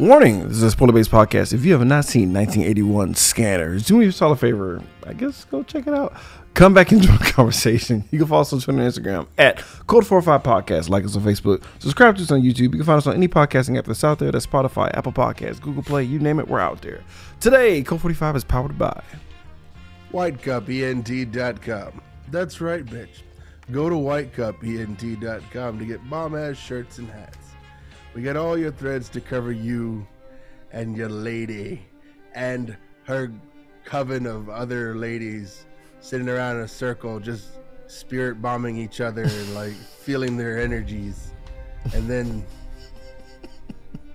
Warning, this is a spoiler based podcast. If you have not seen 1981 Scanners, do me a solid favor. I guess go check it out. Come back and join the conversation. You can follow us on Twitter and Instagram at Cult45 Podcast. Like us on Facebook. Subscribe to us on YouTube. You can find us on any podcasting app that's out there. That's Spotify, Apple Podcasts, Google Play, you name it, we're out there. Today, Cult45 is powered by WhiteCupENT.com. That's right, bitch. Go to WhiteCupENT.com to get bomb ass shirts and hats. We got all your threads to cover you and your lady and her coven of other ladies sitting around in a circle just spirit bombing each other and like feeling their energies and then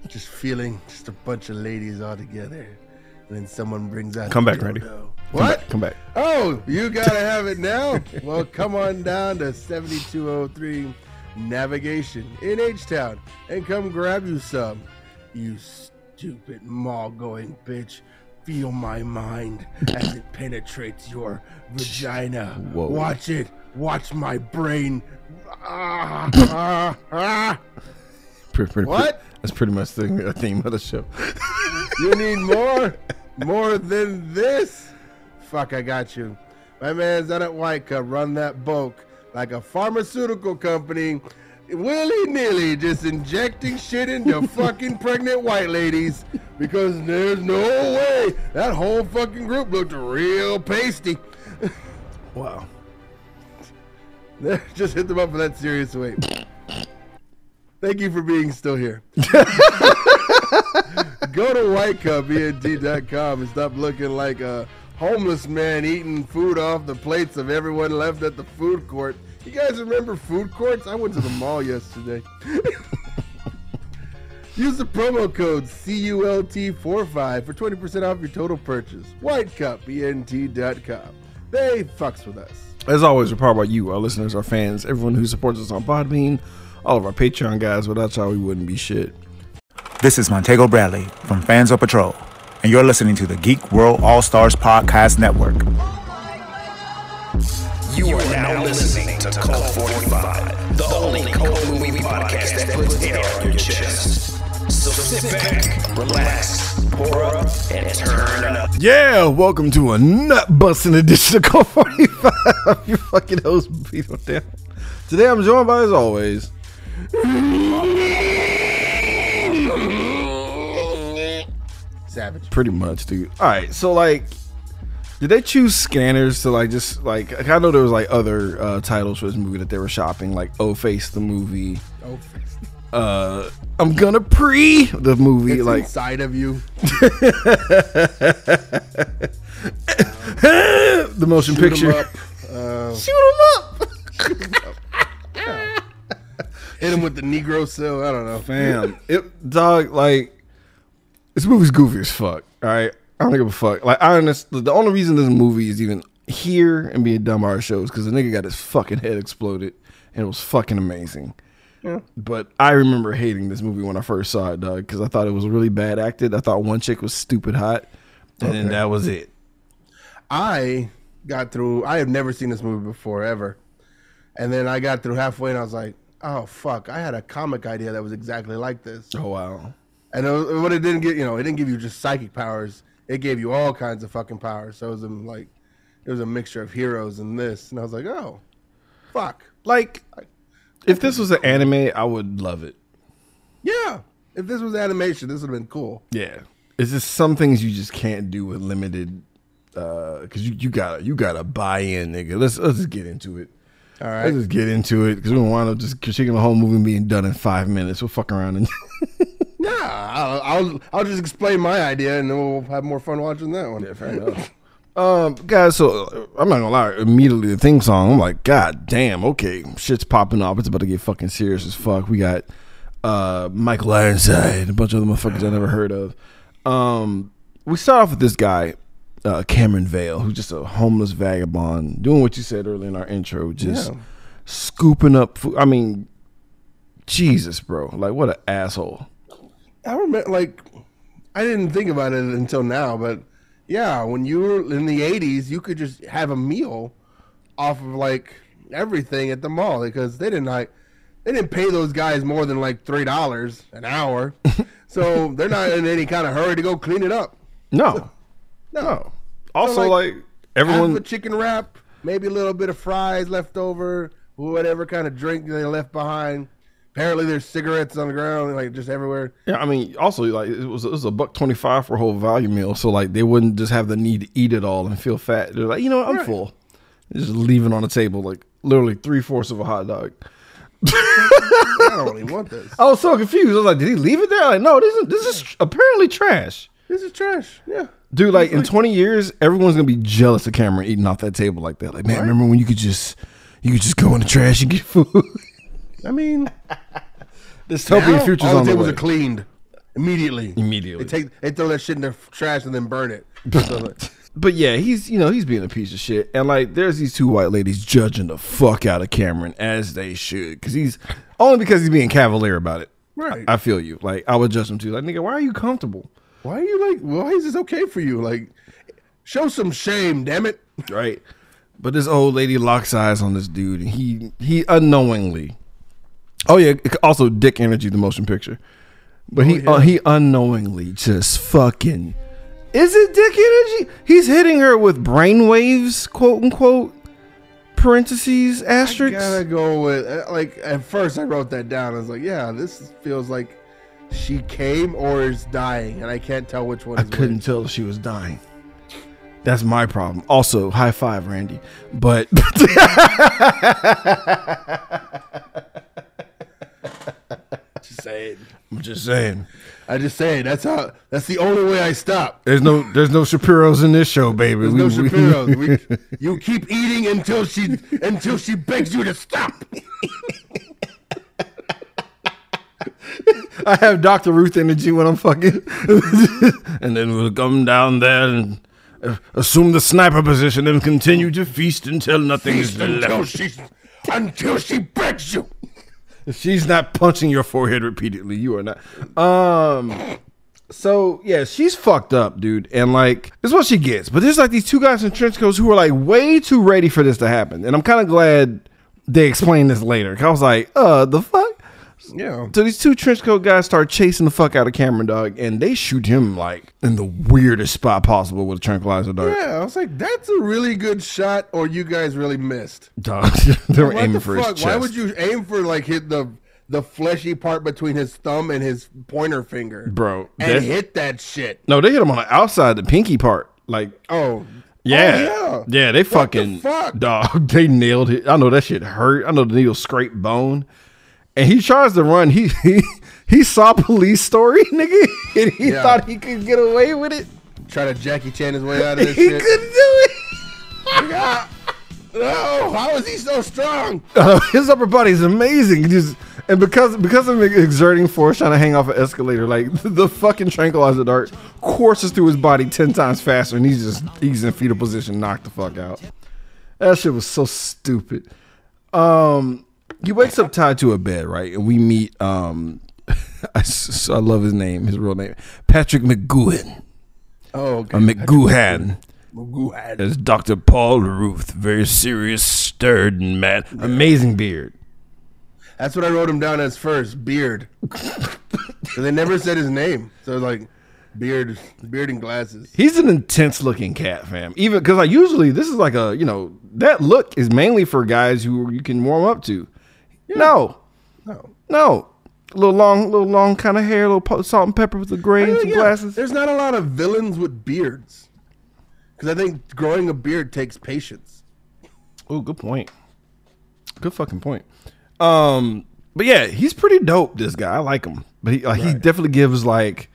just feeling just a bunch of ladies all together and then someone brings out Come back, Randy. dildo. Come what back, come back. Oh, you gotta have it now? well, come on down to 7203 Navigation in H Town and come grab you some. You stupid mall going bitch. Feel my mind as it penetrates your vagina. Whoa. Watch it. Watch my brain. Ah, ah, ah. Pretty, pretty, What? That's pretty much the the theme of the show. You need more? More than this? Fuck, I got you. My man's out at White Cup run that bulk like a pharmaceutical company, willy nilly, just injecting shit into fucking pregnant white ladies because there's no way that whole fucking group looked real pasty. Wow. just hit them up for that serious weight. Thank you for being still here. Go to whitecupent.com and stop looking like a homeless man eating food off the plates of everyone left at the food court. You guys remember food courts? I went to the mall yesterday. Use the promo code CULT45 for 20% off your total purchase. Whitecupent.com. They fucks with us. As always, we're powered by you, our listeners, our fans, everyone who supports us on Podbean, all of our Patreon guys. Without y'all, we wouldn't be shit. This is Montego Bradley from Fans of Patrol, and you're listening to the Geek World All Stars Podcast Network. You are now listening to Cult 45, the only cult movie podcast that puts air on your chest. So sit back, relax, pour up, and turn up. Yeah, welcome to a nut busting edition of Cult 45. Your fucking host, Beto Down. Today I'm joined by, as always, Savage. pretty much, dude. All right, so like, did they choose scanners to like just like? I know there was like other uh, titles for this movie that they were shopping, like Oh Face the movie. Oh, Uh, I'm gonna pre the movie, it's like inside of you. the motion Shoot picture. up. Uh, Shoot him up, hit him with the Negro cell. I don't know. fam. It dog like this movie's goofy as fuck. All right, I don't give a fuck. Like I honestly, the only reason this movie is even here and being done by our shows because the nigga got his fucking head exploded and it was fucking amazing. Yeah. But I remember hating this movie when I first saw it, dog, because I thought it was really bad acted. I thought one chick was stupid hot, and then that was it. I got through. I have never seen this movie before ever, and then I got through halfway, and I was like, "Oh fuck!" I had a comic idea that was exactly like this, Oh wow. And it was, what it didn't get, you know, it didn't give you just psychic powers. It gave you all kinds of fucking powers. So it was um, like, it was a mixture of heroes and this, and I was like, "Oh, fuck." Like, if this was an anime, I would love it. Yeah, if this was animation, this would have been cool. Yeah, it's just some things you just can't do with limited, because you you gotta you gotta buy in, nigga. Let's let's just get into it. All right. Let's just get into it because we don't want to just critiquing the whole movie being done in five minutes. We'll fuck around and Yeah, I'll, I'll I'll just explain my idea, and then we'll have more fun watching that one. Yeah, fair enough. Um, guys, so uh, I'm not gonna lie. Immediately, the theme song, I'm like, God damn, okay, shit's popping off. It's about to get fucking serious as fuck. We got uh Michael Ironside, a bunch of other motherfuckers I never heard of. Um, we start off with this guy, uh, Cameron Vale, who's just a homeless vagabond, doing what you said earlier in our intro, just Yeah. scooping up food. I mean, Jesus, bro, like what an asshole. I remember, like, I didn't think about it until now, but yeah, when you were in the '80s, you could just have a meal off of like everything at the mall because they didn't like they didn't pay those guys more than like three dollars an hour, so they're not in any kind of hurry to go clean it up. No, No. no. Also, like, like, Half everyone, a chicken wrap, maybe a little bit of fries left over, whatever kind of drink they left behind. Apparently, there's cigarettes on the ground, like just everywhere. yeah. I mean, also like it was it was a buck twenty five for a whole value meal, so like they wouldn't just have the need to eat it all and feel fat. They're like, you know, what, I'm Right. full. They Just leaving on the table, like literally three fourths of a hot dog. I don't really want this. I was so confused. I was like, did he leave it there? Like, no, this is this is apparently trash. This is trash. Yeah. Dude, like in 20 years, everyone's gonna be jealous of Cameron eating off that table like that. Like, man, remember when you could just you could just go in the trash and get food? I mean, Dystopian now, futures all on the the tables way. are cleaned immediately. Immediately. They take they throw that shit in the trash and then burn it. But yeah, he's you know he's being a piece of shit, and like there's these two white ladies judging the fuck out of Cameron as they should, because he's only because he's being cavalier about it. Right. I feel you. Like I would judge him too. Like nigga, why are you comfortable? why are you like? Why is this okay for you? Like, show some shame, damn it. Right. But this old lady locks eyes on this dude, and he he unknowingly. Oh yeah, also Dick Energy, the motion picture. But he Oh, yeah. uh, he unknowingly just fucking. Is it Dick Energy? He's hitting her with brainwaves, quote unquote. Parentheses, asterisks. Gotta go with uh, like. At first, I wrote that down. I was like, yeah, this feels like she came or is dying, and I can't tell which one. I couldn't which. tell if she was dying. That's my problem. Also, high five, Randy. But Saying. I'm just saying. I just say that's how. That's the only way I stop. There's no there's no Shapiro's in this show, baby. There's We- no Shapiro's. We, you keep eating until she until she begs you to stop. I have Dr. Ruth energy when I'm fucking. and then we'll come down there and uh, assume the sniper position and continue to feast until nothing is until left. she until she begs you. If she's not punching your forehead repeatedly, you are not. Um. So yeah, she's fucked up, dude, and like this is what she gets. But there's like these two guys in trench coats who are like way too ready for this to happen, and I'm kind of glad they explained this later. I was like, uh, the fuck. Yeah. So these two trench coat guys start chasing the fuck out of Cameron Dog, and they shoot him like in the weirdest spot possible with a tranquilizer dart. Yeah, I was like, that's a really good shot, or you guys really missed. Dog, they were What aiming the for his chest. Why would you aim for like hit the the fleshy part between his thumb and his pointer finger, bro? and hit that shit? no, they hit him on the outside, the pinky part. Like, Oh, oh yeah, Oh, yeah, they What the fucking fuck? dog. They nailed it. I know that shit hurt. I know the needle scraped bone. And he tries to run. He he he saw police story, nigga, and he Yeah. thought he could get away with it. try to Jackie Chan his way out of this He shit. couldn't do it. Ah, no, how is he so strong? Uh, his upper body is amazing. He Just and because because of exerting force trying to hang off an escalator, like the fucking tranquilizer dart courses through his body ten times faster, and he's just he's in fetal position, knocked the fuck out. That shit was so stupid. Um, he wakes up tied to a bed, right? And we meet. Um, I, s- I love his name, his real name, Patrick McGoohan, Oh, okay. or McGoohan. Guad. As Dr. Paul Ruth, very serious, stirred, and mad. Amazing beard. That's what I wrote him down as first. Beard. So they never said his name, so like beard, beard and glasses. He's an intense looking cat, fam. Even because like usually this is like a you know that look is mainly for guys who you can warm up to. No, No. no, a little long, little long kind of hair, a little po- salt and pepper with the gray and some Yeah, glasses. There's not a lot of villains with beards, because I think growing a beard takes patience. Oh, good point. Good fucking point. Um, but yeah, he's pretty dope. This guy, I like him. But he like, he definitely gives like,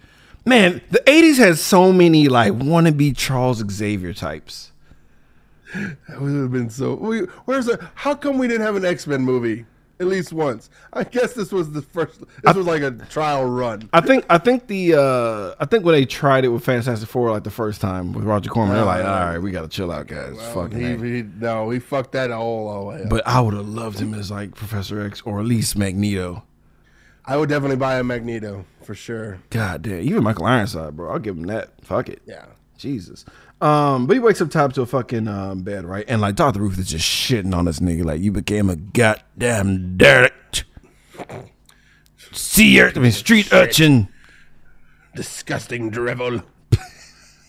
man, the '80s has so many like wannabe Charles Xavier types. That would have been so. Where's the? How come we didn't have an X Men movie at least once? I guess this was the first. This was like a trial run. I think I think the uh I think when they tried it with Fantastic Four like the first time with Roger Corman, they're like, all right, we gotta chill out, guys. Fucking He, he, no, he fucked that all, all the way. But I would have loved him as like Professor X or at least Magneto. I would definitely buy a Magneto for sure. God damn, even Michael Ironside, bro. I'll give him that. Fuck it. Yeah. Jesus. Um, but he wakes up tied to a fucking um, bed, right? And like Dr. Ruth is just shitting on this nigga, like you became a goddamn dirt. Sea urchin, I mean, street urchin. Disgusting drivel.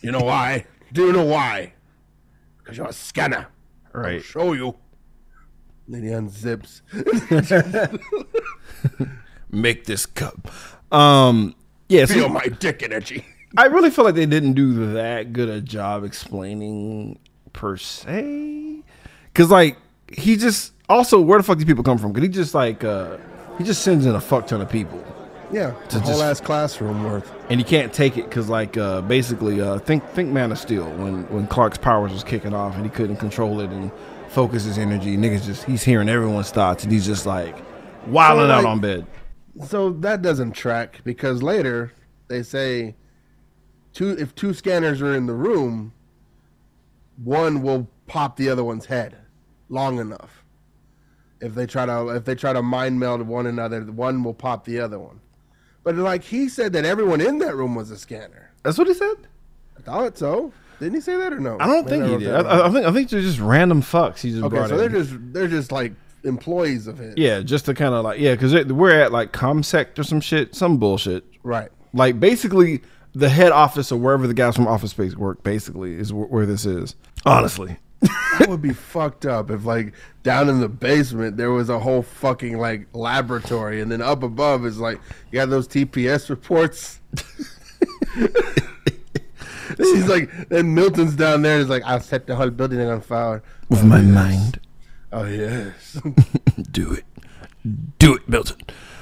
you know why? Do you know why? Because you're a scanner. I'll Right. show you. Then he unzips. Make this cup. Um, yeah, so Feel my dick energy. I really feel like they didn't do that good a job explaining per se. Cause like he just also where the fuck do people come from? Cause he just like uh he just sends in a fuck ton of people. Yeah, a To whole just- ass classroom worth. And you can't take it because like uh basically uh think think Man of Steel when when Clark's powers was kicking off and he couldn't control it and focus his energy, niggas just he's hearing everyone's thoughts and he's just like wilding So, out like- on bed. So that doesn't track because later they say two if two scanners are in the room, one will pop the other one's head long enough. If they try to if they try to mind meld one another, one will pop the other one. But like he said that everyone in that room was a scanner. That's what he said? I thought so. Didn't he say that or no? I don't Maybe think he did. I. I think I think they're just random fucks. He just okay, so in. they're just they're just like employees of his. Yeah, just to kind of like yeah, because we're at like ConSec or some shit, some bullshit. Right. Like basically, the head office or wherever the guys from Office Space work, basically is wh- where this is. Honestly, That would be fucked up if like down in the basement there was a whole fucking like laboratory and then up above is like you got those TPS reports. He's like and Milton's down there is like I'll set the whole building on fire. with my mind, Oh yes. do it, do it, Milton.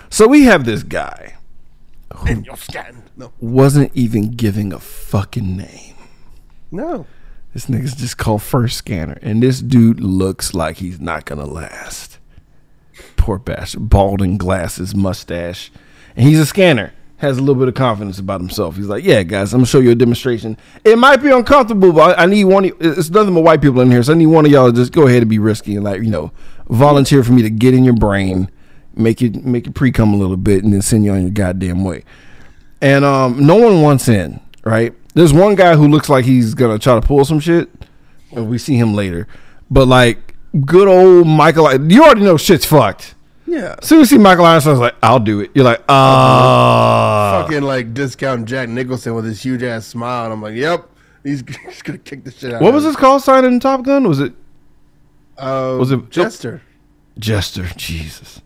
So we have this guy and you're scanned. No. wasn't even giving a fucking name. No. This nigga's just called First Scanner, and this dude looks like he's not gonna last. Poor bastard, balding glasses, mustache, and he's a scanner. Has a little bit of confidence about himself. He's like, "Yeah, guys, I'm gonna show you a demonstration. It might be uncomfortable, but I need one. Of, it's nothing but white people in here, so I need one of y'all to just go ahead and be risky and like, you know, volunteer for me to get in your brain, make it, make you pre cum a little bit, and then send you on your goddamn way." And um, no one wants in. Right? There's one guy who looks like he's gonna try to pull some shit. and We see him later, but like good old Michael, you already know shit's fucked. Yeah. As soon as you see Michael Ironside's like, I'll do it. You're like, ah, Fucking like discount Jack Nicholson with his huge ass smile and I'm like, Yep. He's, he's gonna kick the shit out what was his call sign in Top Gun? Was it Uh, was it- Jester? Jester? Jesus,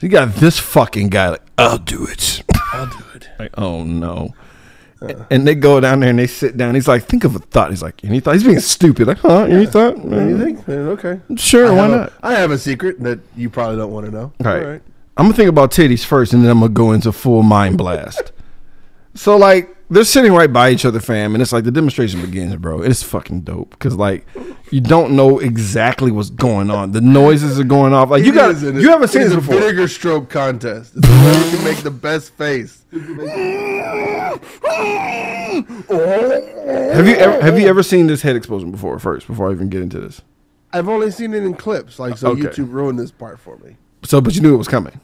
you got this fucking guy. Like, I'll do it. I'll do it. Like, oh no. And they go down there and they sit down. He's like, think of a thought. He's like, any thought? He's being stupid. Like, huh? Any thought? Anything? Uh, okay. Sure, I why a- not? I have a secret that you probably don't want to know. Right. All right. I'm gonna think about titties first, and then I'm gonna go into full mind blast. so like they're sitting right by each other, fam, and it's like the demonstration begins, bro. It's fucking dope because like you don't know exactly what's going on. The noises are going off. Like you got you haven't seen it this a before. vinegar stroke contest. It's whoever can make the best face. Have you ever have you ever seen this head explosion before? First, before I even get into this. I've only seen it in clips, like so. Okay. YouTube ruined this part for me. So, but you knew it was coming.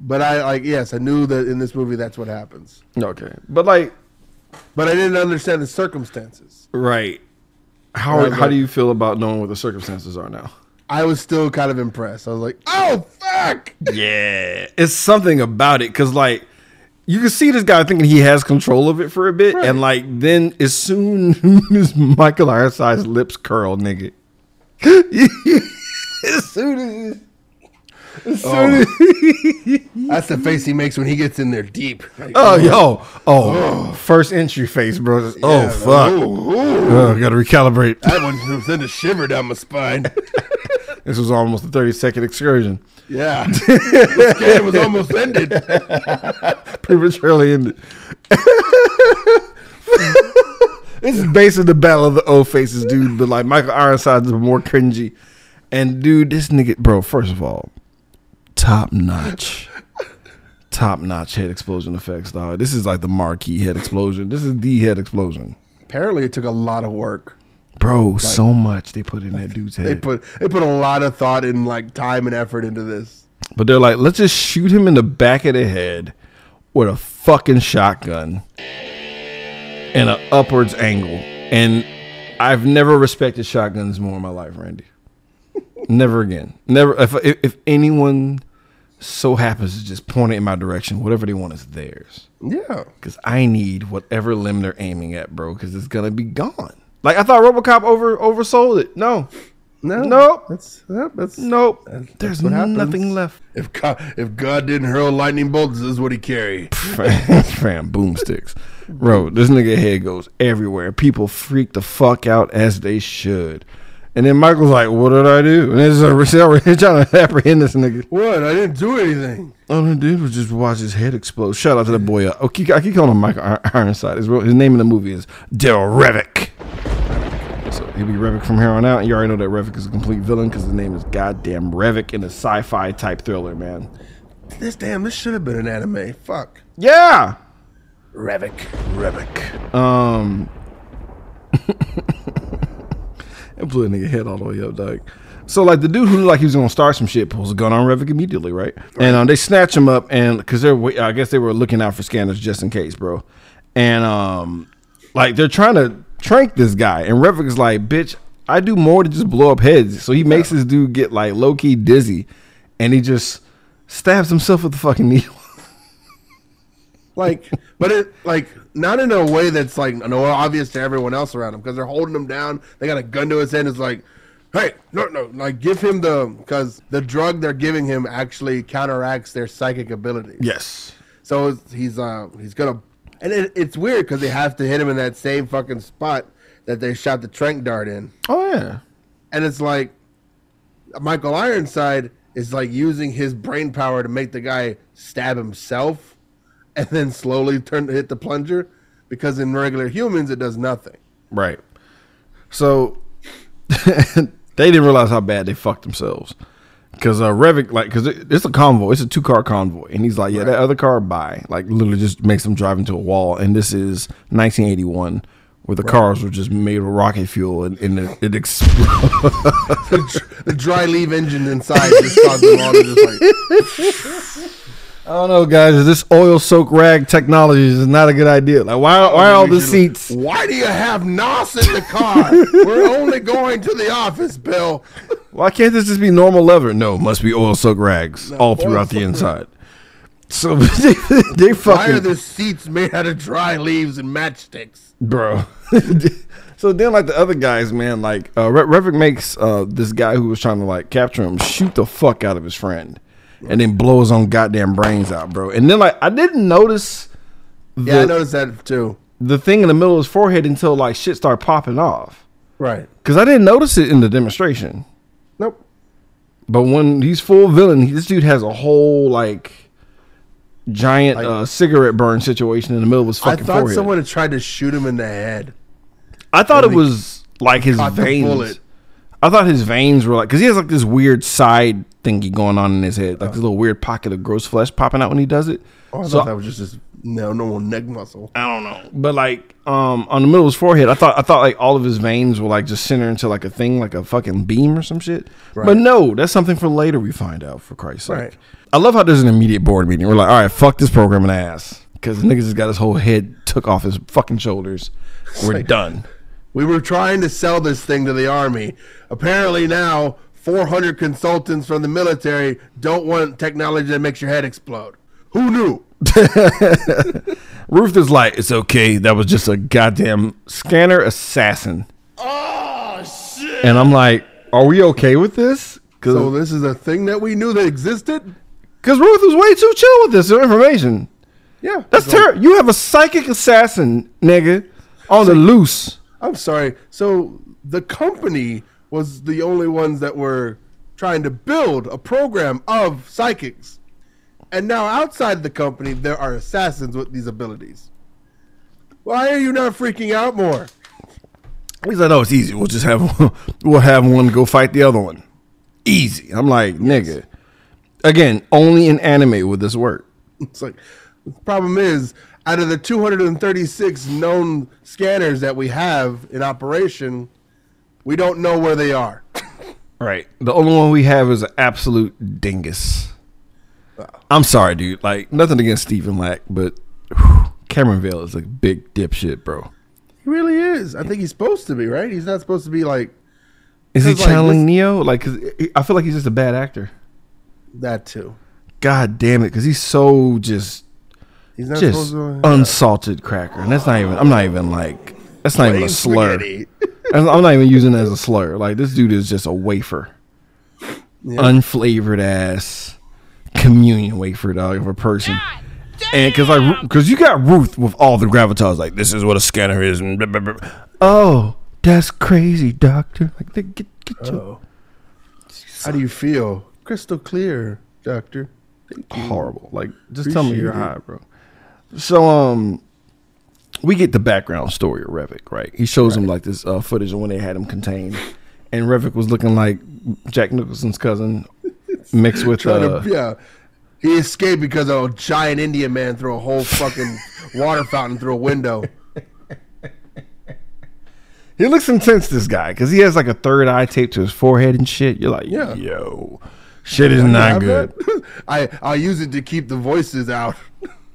But I like yes, I knew that in this movie that's what happens. Okay, but like But I didn't understand the circumstances. right. How Right, how right. do you feel about knowing what the circumstances are now? I was still kind of impressed. I was like, "Oh fuck!" Yeah, it's something about it because like you can see this guy thinking he has control of it for a bit, and like then as soon as Michael Ironside's lips curl, nigga, as soon as, soon oh. That's the face he makes when he gets in there deep. Like, oh yo oh first entry face, bro. Just, oh yeah, fuck, ooh, ooh. oh, gotta recalibrate. That one sent a shiver down my spine. This was almost a thirty second excursion, Yeah, the scan was almost ended. prematurely ended. This is basically the battle of the O faces, dude. But like Michael Ironsides is more cringy. And dude, this nigga, bro. First of all, top notch, top notch head explosion effects, dog. This is like the marquee head explosion. This is the head explosion, Apparently, it took a lot of work. bro. so much they put in that dude's head. They put they put a lot of thought and like time and effort into this. But they're like, let's just shoot him in the back of the head with a fucking shotgun and an upwards angle. And I've never respected shotguns more in my life, Randy. never again. Never. If, if if anyone so happens to just point it in my direction. Whatever they want is theirs. Yeah. Because I need whatever limb they're aiming at, bro. Because it's gonna be gone. Like I thought, RoboCop over oversold it. No, No. Nope. That's that's nope. That's- There's that's nothing left. If God, if God didn't hurl lightning bolts, this is what he carried. Fam, boomsticks, bro. This nigga head goes everywhere. People freak the fuck out as they should. And then Michael's like, "What did I do?" And there's a he's trying to apprehend this nigga. What? I didn't do anything. All I did was just watch his head explode. Shout out to the boy. Uh, oh, keep- I keep calling him Michael Ironside. His, real, his name in the movie is Daryl Revick. So he'll be Revick from here on out. And you already know that Revick is a complete villain because his name is goddamn Revick in a sci-fi type thriller, man. This damn. This should have been an anime. Fuck. Yeah. Revick. Revick. Um. it blew a nigga head all the way up, dog. So like the dude who looked like he was gonna start some shit pulls a gun on Revick immediately, right? And um, they snatch him up, and because they're, I guess they were looking out for scanners just in case, bro. And um, like they're trying to trank this guy, and Revick is like, "Bitch, I do more than just blow up heads." So he makes this dude get like low key dizzy, and he just stabs himself with the fucking needle. Like, but it like not in a way that's like no obvious to everyone else around him because they're holding him down. They got a gun to his head. It's like, hey, no, no, like give him the because the drug they're giving him actually counteracts their psychic ability. yes. So he's uh he's gonna, and it, it's weird because they have to hit him in that same fucking spot that they shot the trank dart in, Oh yeah. and it's like Michael Ironside is like using his brain power to make the guy stab himself, and then slowly turn to hit the plunger, because in regular humans it does nothing. Right. So they didn't realize how bad they fucked themselves. Because uh, Revick, like, because it, it's a convoy, it's a two car convoy, and he's like, "Yeah, that other car, by, Like, literally, just makes them drive into a wall. And this is 1981, where the cars were just made of rocket fuel, and, and it, it explodes. the, dr- the dry leave engine inside just caused them all to just like I don't know, guys. This oil soak rag technology is not a good idea. Like, why, why are all the seats? Why do you have Nos in the car? We're only going to the office, Bill. Why can't this just be normal leather? No, must be oil soak rags all throughout the oil-soaked inside. So they, they Why are fucking the seats made out of dry leaves and matchsticks? bro. so then, like the other guys, man, like uh, Re- makes uh, this guy who was trying to like capture him shoot the fuck out of his friend, and then blow his own goddamn brains out, bro. And then like I didn't notice the, Yeah, I noticed that too. the thing in the middle of his forehead until like shit started popping off, Right. because I didn't notice it in the demonstration. Nope. But when he's full villain, he, this dude has a whole like giant Like- uh, cigarette burn situation in the middle of his fucking forehead. I thought forehead. someone had tried to shoot him in the head. I thought it was like his veins. I thought his veins were like because he has like this weird side thingy going on in his head, like this little weird pocket of gross flesh popping out when he does it. Oh, I so thought that was just his no normal neck muscle. I don't know, but like um on the middle of his forehead, I thought I thought like all of his veins were like just center into like a thing, like a fucking beam or some shit. But no, that's something for later. We find out for Christ's sake. Right. I love how there's an immediate board meeting. We're like, all right, fuck this program in the ass because the niggas just got his whole head took off his fucking shoulders. We're like- done. We were trying to sell this thing to the army. Apparently now, 400 consultants from the military don't want technology that makes your head explode. Who knew? Ruth is like, it's okay. That was just a goddamn scanner assassin. Oh, shit. And I'm like, are we okay with this? So this is a thing that we knew that existed. Because Ruth was way too chill with this information. Yeah, That's So- terrible. You have a psychic assassin, nigga, on the loose. I'm sorry. So the company was the only ones that were trying to build a program of psychics. And now outside the company there are assassins with these abilities. Why are you not freaking out more? He's like, oh, it's easy. We'll just have we'll have one go fight the other one. Easy. I'm like, nigga. Again, only in anime would this work. It's like the problem is out of the 236 known scanners that we have in operation, we don't know where they are. Right. The only one we have is an absolute dingus. I'm sorry, dude. Like nothing against Stephen Lack, but whew, Cameron Vale is a big dipshit, bro. He really is. I think he's supposed to be, right? He's not supposed to be like Is he like, channeling Neo? Like, 'cause I feel like he's just a bad actor. that too. god damn it, because he's so just He's not just supposed to. unsalted cracker, and that's not even. I'm not even like. That's not even a slur. I'm not even using it as a slur. Like this dude is just a wafer, unflavored ass communion wafer dog of a person. And because like because you got Ruth with all the gravitas, like this is what a scanner is. Blah, blah, blah. Oh, that's crazy, doctor. Like get get your Oh. How do you feel? Crystal clear, doctor. horrible. Like, just tell me you're Appreciate high, bro. So, um, we get the background story of Revik, right? He shows him like this uh, footage of when they had him contained, and Revik was looking like Jack Nicholson's cousin, mixed with uh, to, yeah. He escaped because a giant Indian man threw a whole fucking water fountain through a window. he looks intense. This guy, because he has like a third eye taped to his forehead and shit. You're like, Yeah. yo, shit is not good? I I use it to keep the voices out.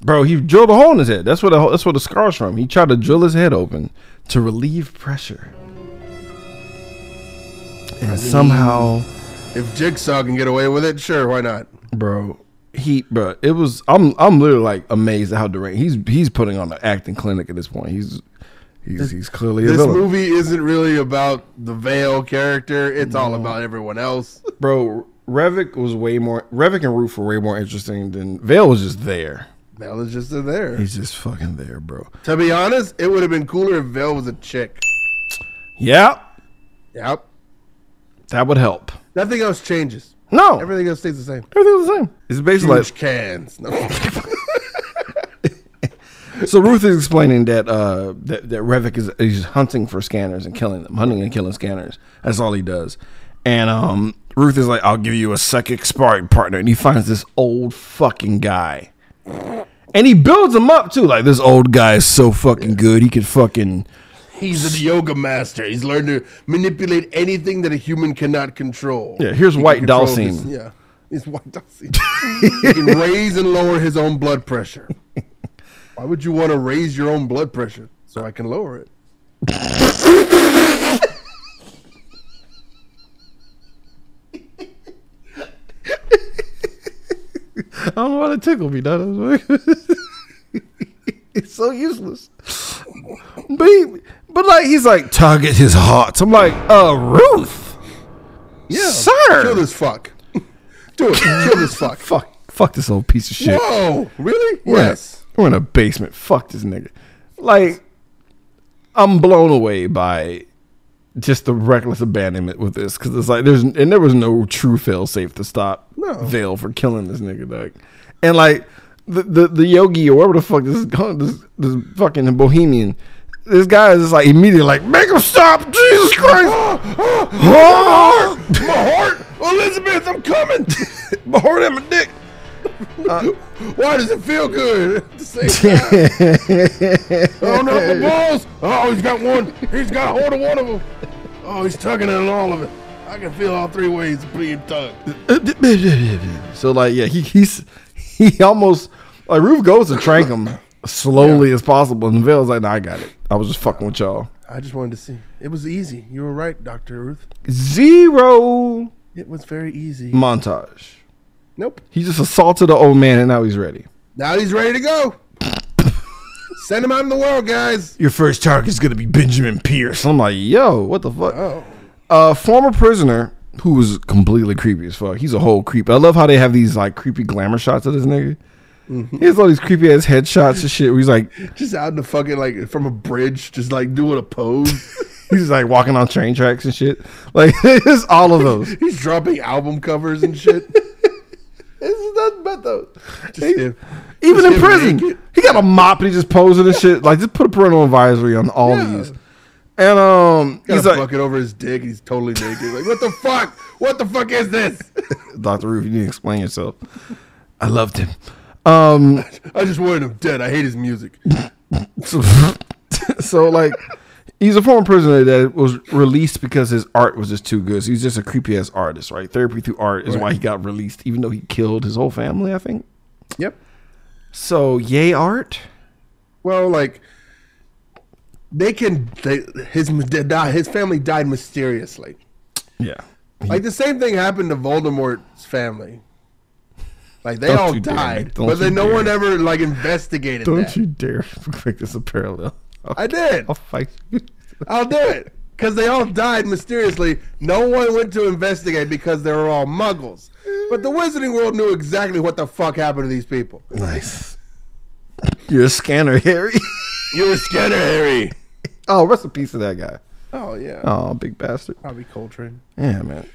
Bro. He drilled a hole in his head. That's what the, that's what the scars from. He tried to drill his head open to relieve pressure, and somehow. If Jigsaw can get away with it, sure, why not? bro. He, bro, it was. I'm, I'm literally like amazed at how deranged he's. He's putting on an acting clinic at this point. He's, he's, he's clearly This movie isn't really about the Vale character. It's all about everyone else. bro. Revik was way more. Revik and Roof were way more interesting than Vale was just there. Vale is just there. He's just fucking there, bro. To be honest, it would have been cooler if Vale was a chick. Yeah, Yep. that would help. Nothing else changes. No, Everything else stays the same. everything's the same. It's basically Huge like cans. No. so. Ruth is explaining that uh that that Revik is is hunting for scanners and killing them, hunting and killing scanners. That's all he does. And um, Ruth is like, "I'll give you a psychic sparring partner," and he finds this old fucking guy, and he builds him up too. Like this old guy is so fucking good, he could fucking He's a yoga master. He's learned to manipulate anything that a human cannot control. Yeah, here's He White Dhalsim. Yeah, he's White Dhalsim. he can raise and lower his own blood pressure. Why would you want to raise your own blood pressure so I can lower it? I don't know why that tickled me. That it's so useless. But he, but like he's like target his heart. I'm like, uh, Ruth, Yeah, Sir! kill this fuck. Do it. Kill this fuck. fuck, fuck this old piece of shit. Whoa, really? We're in a- Yes. we're in a basement. Fuck this nigga. Like, I'm blown away by just the reckless abandonment with this because it's like there's and there was no true fail safe to stop No. Vale for killing this nigga, dog. And like the the, the yogi or whatever the fuck this is called, this this fucking bohemian. This guy is just like immediately like make him stop, Jesus Christ! Oh, My heart, Elizabeth, I'm coming. my heart and my dick. Uh, Why does it feel good at the same time? oh no, the balls! Oh, he's got one. He's got hold of one of them. Oh, he's tugging on all of it. I can feel all three ways being tugged. So like yeah, he he's he almost like Roof goes to trank him slowly as possible, and Vale's like, nah, I got it. I was just fucking with y'all. I just wanted to see. It was easy. You were right, Doctor Ruth. Zero It was very easy. montage. Nope. He just assaulted the old man, and now he's ready. Now he's ready to go. Send him out in the world, guys. Your first target is gonna be Benjamin Pierce. I'm like, yo, what the fuck? Oh, A former prisoner who was completely creepy as fuck. He's a whole creep. I love how they have these like creepy glamour shots of this nigga. Mm-hmm. He has all these creepy ass headshots and shit. Where he's like, just out in the fucking like from a bridge, just like doing a pose. he's like walking on train tracks and shit. Like it's all of those. he's dropping album covers and shit. This is nothing but those. Even Just in prison, naked. he got a mop and he just posing and shit. Like just put a parental advisory on all Yeah. these. And um, he's a like, bucket over his dick. He's totally naked. Like, what the fuck? What the fuck is this? Doctor Roof, you need to explain yourself. I loved him. Um, I just wanted him dead. I hate his music. so, so like, he's a former prisoner that was released because his art was just too good. So he's just a creepy ass artist, right? Therapy through art is why he got released, even though he killed his whole family. I think. Yep. So yay art. Well, like they can. They, his. His family died mysteriously. Yeah. Like the same thing happened to Voldemort's family. Like they Don't all you died, but then no dare. one ever like investigated Don't that. you dare make this a parallel. I did. I'll fight you. I'll do it because they all died mysteriously. No one went to investigate because they were all muggles. But the Wizarding World knew exactly what the fuck happened to these people. Nice. You're a scanner, Harry. You were scared of Harry. oh, rest in peace to that guy. Oh yeah, Oh, big bastard. Bobby Coltrane. Yeah, man.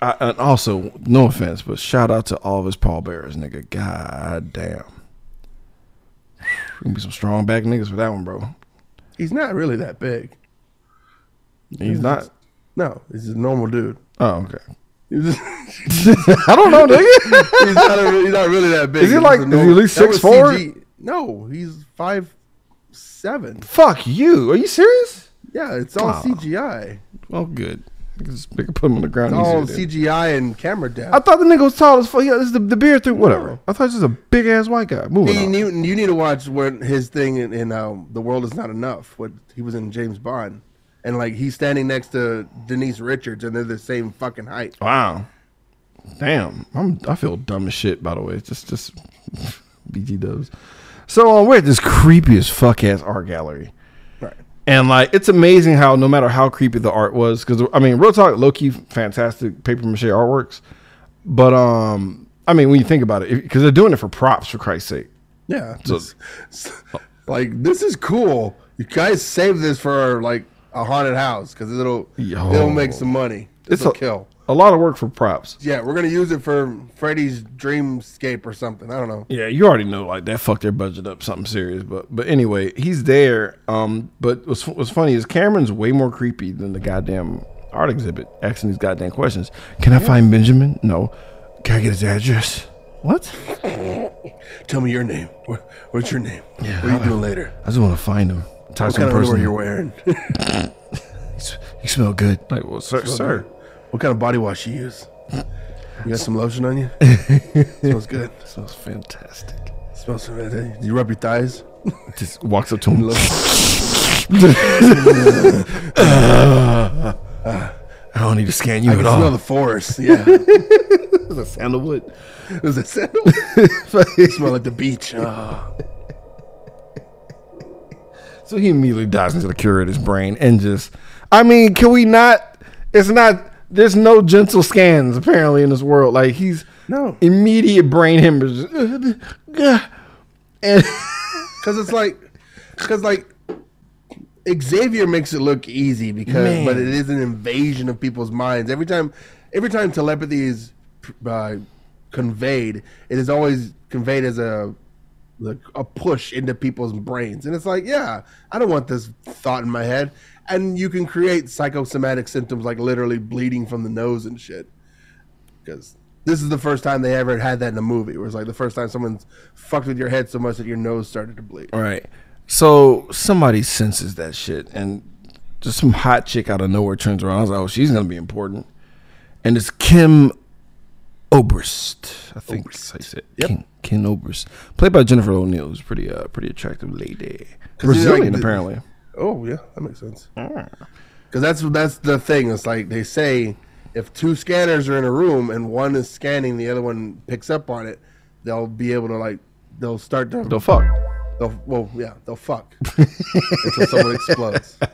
I, and also, no offense, but shout out to all of his pallbearers, nigga. God damn. Gonna be some strong back niggas for that one, bro. He's not really that big. He's not. No, he's a normal dude. Oh, okay. He's, I don't know, nigga. he's not, a, he's not really that big. Is he He's like- a is he at least that was 6'4"? CG. No, he's five seven. Fuck you. Are you serious? Yeah, it's all Wow. CGI. Well, good. They can put him on the ground. It's all easier. CGI and camera depth. I thought the nigga was tall as fuck. Yeah, this is the, the beard through whatever. I thought this was a big ass white guy. Moving on. you, you need to watch when his thing in, in um, the world is not enough. What he was in James Bond, and like he's standing next to Denise Richards, and they're the same fucking height. Wow. Damn. I'm I feel dumb as shit, by the way. Just just BG dubs. So uh, we're at this creepy as fuck ass art gallery. Right. And like it's amazing how no matter how creepy the art was, because I mean, real talk, low key, fantastic paper mache artworks. But um, I mean, when you think about it, because they're doing it for props, for Christ's sake. Yeah. So- it's- it's- like this is cool. You guys save this for like a haunted house because it'll Yo. it'll make some money. It's It'll a, kill. A lot of work for props. Yeah, we're gonna use it for Freddy's Dreamscape or something. I don't know. Yeah, you already know like that fucked their budget up something serious. But but anyway, he's there. Um, but what's what's funny is Cameron's way more creepy than the goddamn art exhibit. Asking these goddamn questions. Can I find Benjamin? No. Can I get his address? What? Tell me your name. What, what's your name? Yeah, What are you I- doing later? I just want to find him. Talk What to him kind of underwear you're wearing? You smell good. Like, well, sir, sir. What kind of body wash you use? You got some lotion on you? Smells good. Smells fantastic. Smells good. eh? You rub your thighs? Just walks up to him. I don't need to scan you I at can all. smell the forest. Yeah. the sandalwood. Is that sandalwood? it smell like the beach. Ah. So he immediately dives into the curator's brain and just, I mean, can we not? It's not. There's no gentle scans apparently in this world. Like he's No. immediate brain hemorrhage, and Because it's like, because like, Xavier makes it look easy because, Man. but it is an invasion of people's minds. Every time, every time telepathy is uh, conveyed, it is always conveyed as a like a push into people's brains, and it's like, yeah, I don't want this thought in my head. And you can create psychosomatic symptoms like literally bleeding from the nose and shit. Because this is the first time they ever had that in a movie. Where it's like the first time someone's fucked with your head so much that your nose started to bleed. right. So somebody senses that shit, and just some hot chick out of nowhere turns around. I was like, oh, she's gonna be important, and it's Kim Obrist. I think you say it. Yep. Kim, Kim Obrist, played by Jennifer O'Neill, who's pretty, uh, pretty attractive lady, he's like Brazilian apparently. Oh yeah, that makes sense. Because that's that's the thing. It's like they say if two scanners are in a room and one is scanning, the other one picks up on it, they'll be able to like they'll start to The fuck. they'll, well yeah they'll fuck until someone explodes.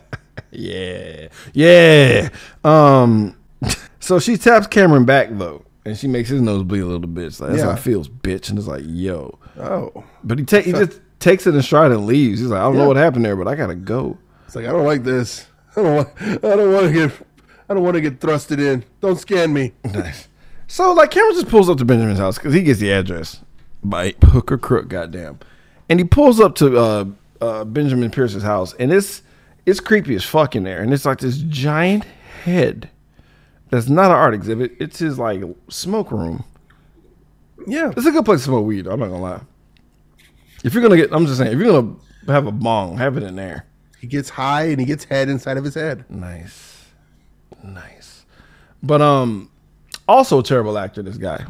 Yeah. Yeah. Um so she taps Cameron back though. And she makes his nose bleed a little bit. So like, that's how Yeah. it feels, bitch. And it's like, yo. Oh, But he take he just takes it in stride and leaves. He's like, I don't know what happened there, but I gotta go. it's like I don't like this. I don't want. I don't want to get. I don't want to get thrusted in. Don't scan me. Nice. So like Cameron just pulls up to Benjamin's house because he gets the address by hook or crook, goddamn. And he pulls up to uh, uh, Benjamin Pierce's house, and it's it's creepy as fuck in there. And it's like this giant head that's not an art exhibit. It's his like smoke room. Yeah, It's a good place to smoke weed. I'm not gonna lie. If you're gonna get, I'm just saying, if you're gonna have a bong, have it in there. he gets high and he gets head inside of his head. Nice, nice. But um, also a terrible actor. This guy.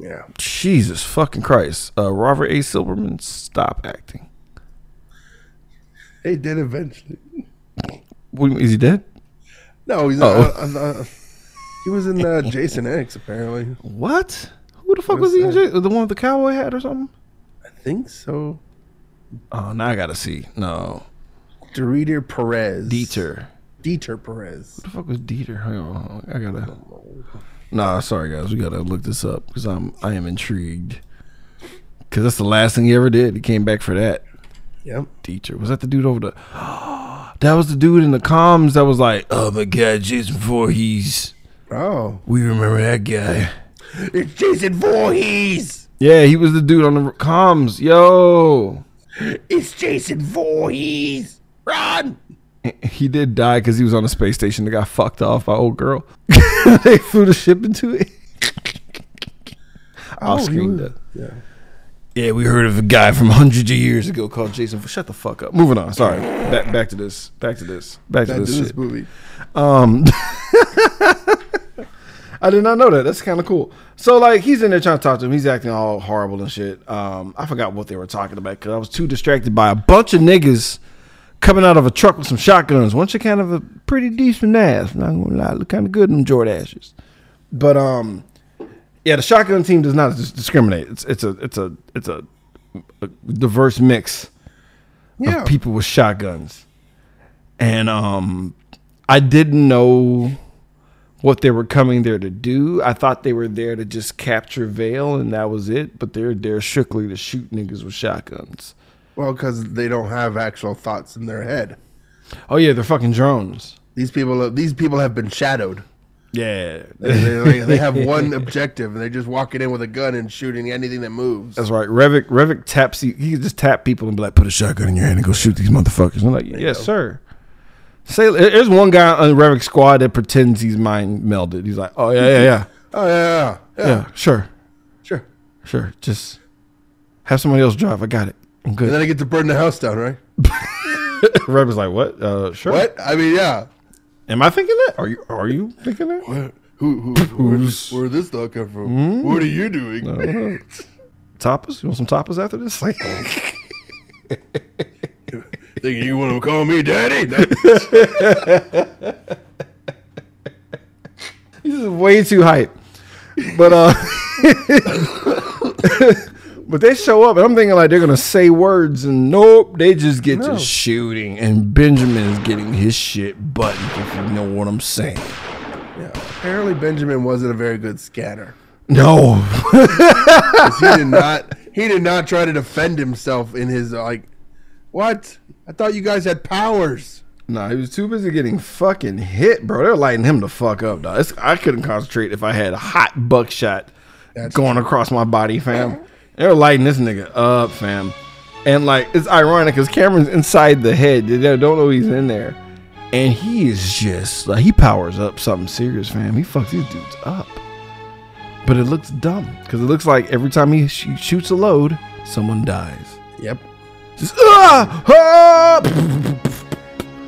Yeah, Jesus fucking Christ. Uh, Robert A. Silverman, stop acting. he did eventually. What, is he dead? No, he's Oh. not. Uh, uh, uh, he was in uh, Jason X apparently. What? Who the fuck was he in jail? The one with the cowboy hat or something? I think so. Oh, now I gotta see. No, Dieter Perez. Dieter. Dieter Perez. What the fuck was Dieter? Hang on, I gotta. Nah, sorry guys, we gotta look this up because I'm I am intrigued. Cause that's the last thing he ever did. He came back for that. Yep. Dieter was that the dude over the? That was the dude in the comms that was like, "Oh my god, Jason Voorhees. Oh. We remember that guy." It's Jason Voorhees. Yeah, he was the dude on the comms. Yo, It's Jason Voorhees. Run. he did die because he was on a space station. That got fucked off by old girl. they flew the ship into it. Off he screen death. Yeah. Yeah, we heard of a guy from hundreds of years ago called Jason. Shut the fuck up. Moving on. Sorry. Back back to this. Back to this. Back to Back to this this shit. movie. Um, I did not know that. That's kind of cool. So like, he's in there trying to talk to him. He's acting all horrible and shit. Um, I forgot what they were talking about because I was too distracted by a bunch of niggas coming out of a truck with some shotguns. Once you kind of a pretty decent ass. Not gonna lie, look kind of good in them Jordaches. But um, yeah, the shotgun team does not dis- discriminate. It's it's a it's a it's a, a diverse mix Yeah. of people with shotguns. And um I didn't know what they were coming there to do. I thought they were there to just capture Vale and that was it, but they're there strictly to shoot niggas with shotguns. Well, because they don't have actual thoughts in their head. Oh yeah, they're fucking drones. These people, these people have been shadowed. Yeah. They, they, they have one objective, and they're just walking in with a gun and shooting anything that moves. That's right. Revik Revik taps you. He can just tap people and be like, "Put a shotgun in your hand and go shoot these motherfuckers." And I'm like, "Yes, sir." Say, there's one guy on the Revik squad that pretends he's mind melded. He's like, "Oh yeah, yeah, yeah, Oh yeah, yeah, yeah. yeah, sure, sure. sure. Just have somebody else drive. I got it. I'm And then. I get to burn the house down, right? Revik's like, "What? Uh, sure." What? I mean, yeah. Am I thinking that? Are you? Are you thinking that? Who, who, where, where did this thought come from? What are you doing? Tapas? You want some tapas after this? Like, Thinking you want to call me daddy? This is way too hype. But uh But they show up and I'm thinking like they're gonna say words and nope, they just get No. to shooting and Benjamin is getting his shit buttoned if you know what I'm saying. yeah. Apparently, Benjamin wasn't a very good scanner. No, he did not. He did not try to defend himself in his like. What? I thought you guys had powers. Nah, he was too busy getting fucking hit, bro. They're lighting him the fuck up, dog. It's, I couldn't concentrate if I had a hot buckshot That's going across my body, fam. They're lighting this nigga up, fam. And like it's ironic because Cameron's inside the head. They don't know he's in there. And he is just like he powers up something serious, fam. He fucks these dudes up. But it looks dumb because it looks like every time he sh- shoots a load, someone dies. Yep. Just ah, ah!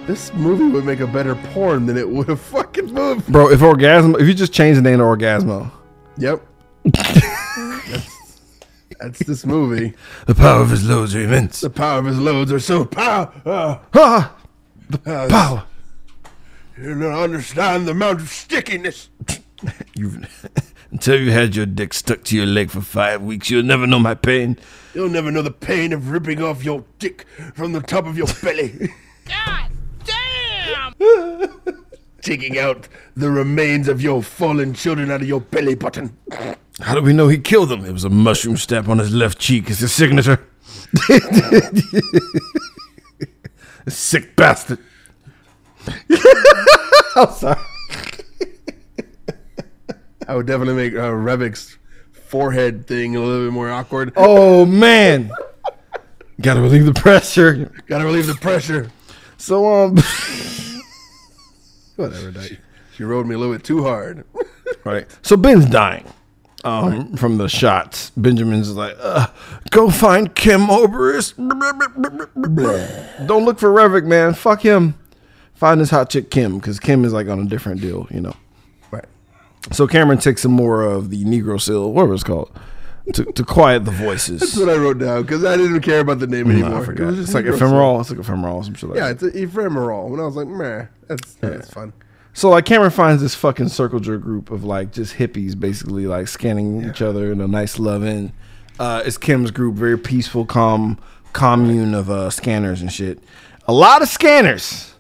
This movie would make a better porn than it would a fucking movie. bro. If orgasm, if you just change the name to Orgasmo, Yep. that's, that's this movie. the power of his loads are immense. The power of his loads are so power. Uh, Ah, uh, power. You don't understand the amount of stickiness. You until you had your dick stuck to your leg for five weeks, you'll never know my pain. You'll never know the pain of ripping off your dick from the top of your belly. God damn! Taking out the remains of your fallen children out of your belly button. How do we know he killed them? It was a mushroom stamp on his left cheek. It's his signature. Sick bastard. I'm sorry. I would definitely make uh, Revik's forehead thing a little bit more awkward. Oh man. Gotta relieve the pressure. Gotta relieve the pressure. So um Whatever, Dyke. She rode me a little bit too hard. Right. So Ben's dying um, from the shots. Benjamin's like, uh, go find Kim Obrist. Don't look for Revik, man. Fuck him. Find this hot chick Kim, because Kim is like on a different deal, you know. So Cameron takes some more of the Negro Seal, whatever it's called, to, to quiet the voices. That's what I wrote down because I didn't care about the name anymore. I It forgot. was just It's like Ephemerol. It's like Ephemerol. Some shit like Yeah, that. it's Ephemerol. And I was like, meh, that's, that's fun. So like Cameron finds this fucking circle jerk group of like just hippies basically like scanning each other in a nice loving. Uh, it's Kim's group, very peaceful, calm commune of uh, scanners and shit. A lot of scanners.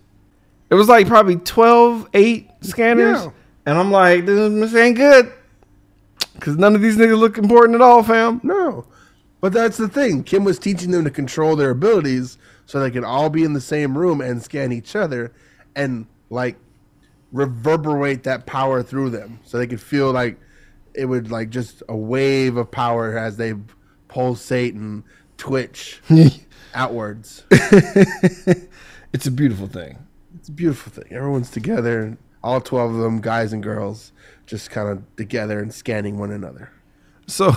It was like probably 12, 8 scanners. Yeah. And I'm like, this ain't good. Cause none of these niggas look important at all, fam. No. But that's the thing. Kim was teaching them to control their abilities so they could all be in the same room and scan each other and like reverberate that power through them so they could feel like it would like just a wave of power as they pulsate and twitch outwards. It's a beautiful thing. It's a beautiful thing. Everyone's together, all 12 of them, guys and girls, just kind of together and scanning one another. So,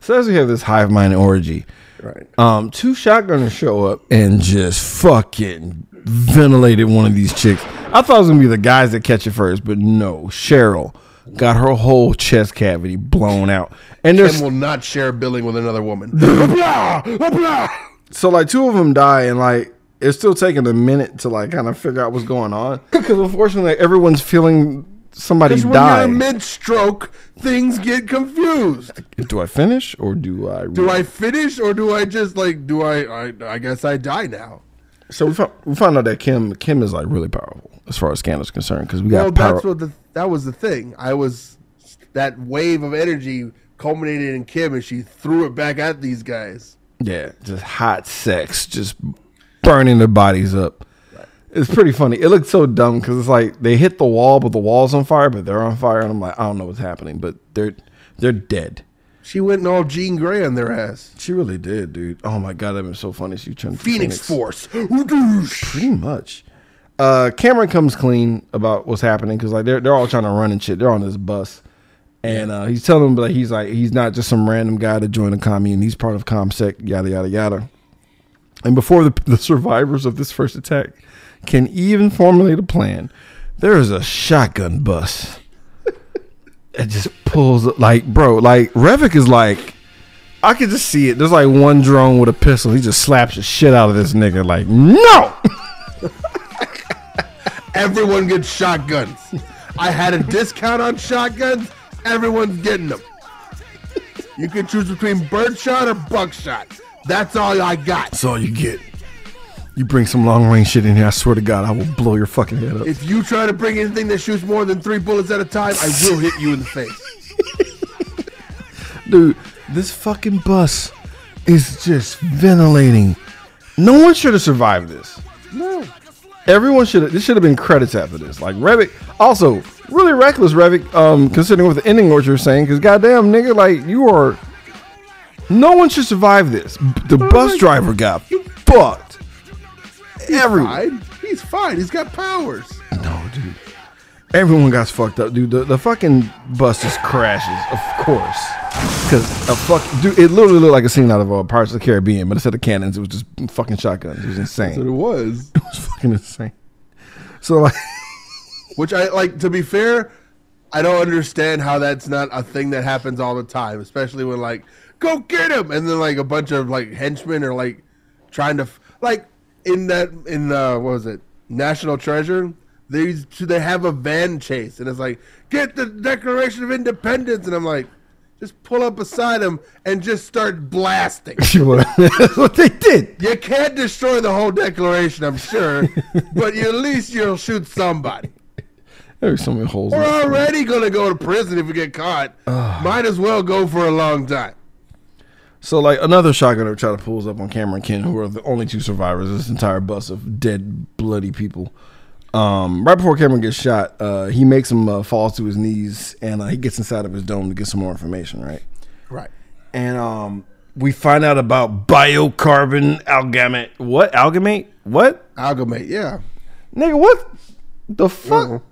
so as we have this hive mind orgy, Right. um, two shotgunners show up and just fucking ventilated one of these chicks. I thought it was gonna be the guys that catch it first, but no, Cheryl got her whole chest cavity blown out, and Kim will not share a building with another woman. so like two of them die, and like it's still taking a minute to like kind of figure out what's going on because unfortunately everyone's feeling somebody Because when die. you're mid stroke, things get confused. do I finish or do I? Do I finish or do I just like do I I, I guess I die now? So we found, we found out that Kim Kim is like really powerful as far as scanners concerned because we got Well, power. that's what the that was the thing. I was that wave of energy culminated in Kim and she threw it back at these guys. yeah, just hot sex, just burning their bodies up. It's pretty funny. It looked so dumb because it's like they hit the wall, but the wall's on fire, but they're on fire, and I'm like, I don't know what's happening, but they're they're dead. She went and all Jean Grey on their ass. She really did, dude. Oh my god, that was so funny. She turned to Phoenix, Force. pretty much. Uh, Cameron comes clean about what's happening because like they're they're all trying to run and shit. They're on this bus, and uh, he's telling them like he's like he's not just some random guy to join a commune. He's part of ConSec. Yada yada yada. And before the, the survivors of this first attack can even formulate a plan, there is a shotgun bus. It just pulls like bro, like Revik is like I could just see it. There's like one drone with a pistol. He just slaps the shit out of this nigga. Like, no! Everyone gets shotguns. I had a discount on shotguns. Everyone's getting them. You can choose between birdshot or buckshot. That's all I got. That's all you get. You bring some long range shit in here, I swear to God, I will blow your fucking head up. If you try to bring anything that shoots more than three bullets at a time, I will hit you in the face. Dude, this fucking bus is just ventilating. No one should have survived this. No. Everyone should have. This should have been credits after this. Like Revik, also really reckless Revik, um, considering what the ending what you're saying. Because goddamn nigga, like you are. No one should survive this. The bus like- driver got fucked. Everyone. Fine. He's fine. He's got powers. No, dude. Everyone got fucked up, dude. The, the fucking bus just crashes, of course. Because a fuck, dude, it literally looked like a scene out of uh, Pirates of the Caribbean, but instead of cannons, it was just fucking shotguns. It was insane. That's what it was. It was fucking insane. So like, Which I like. To be fair, I don't understand how that's not a thing that happens all the time, especially when like, go get him, and then like a bunch of like henchmen are like trying to f- like in that in uh what was it National Treasure. These they have a van chase, and it's like get the Declaration of Independence, and I'm like, just pull up beside him and just start blasting. that's what they did. You can't destroy the whole Declaration, I'm sure, but you, at least you'll shoot somebody. There's so many holes. We're already gonna go to prison if we get caught. Might as well go for a long time. So like another shotgunner try to pulls up on Cameron Ken, who are the only two survivors of this entire bus of dead, bloody people. Um, right before Cameron gets shot, uh, he makes him uh, fall to his knees and uh, he gets inside of his dome to get some more information, right? Right. And um, we find out about biocarbon algamate. What algamate? What Algamate, yeah. nigga? What the fuck?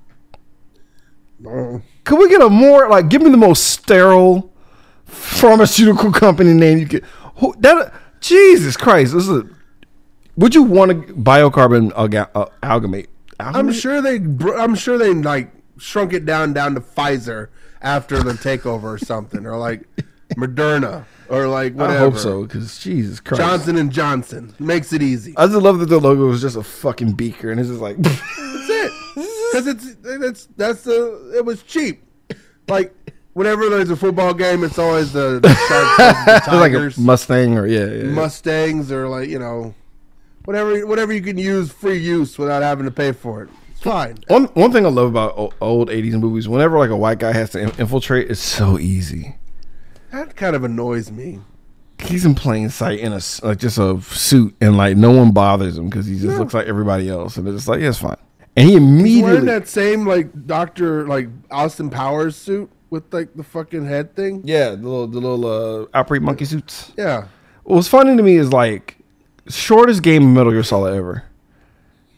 Uh, Could we get a more like? Give me the most sterile pharmaceutical company name you could. Who, that Jesus Christ! This is. A, would you want to biocarbon alga, uh, algamate? I'm sure they. I'm sure they like shrunk it down down to Pfizer after the takeover or something, or like Moderna, or like whatever. I hope so because Jesus Christ. Johnson and Johnson makes it easy. I just love that the logo is just a fucking beaker and it's just like That's it. because it's it's that's the it was cheap. Like whenever there's a football game, it's always the, the Sharks, the It's like a Mustang or yeah, yeah, yeah. Mustangs, or like you know, whatever whatever you can use free use without having to pay for it. It's fine. One one thing I love about old '80s movies, whenever like a white guy has to infiltrate, it's so easy. That kind of annoys me. He's in plain sight in a like just a suit, and like no one bothers him because he just Yeah. looks like everybody else, and they're just like, yeah, it's fine. And he He's immediately, wearing that same like Doctor like Austin Powers suit with like the fucking head thing. yeah, the little the little uh, operate monkey suits. Yeah. What's funny to me is like shortest game of Metal Gear Solid ever.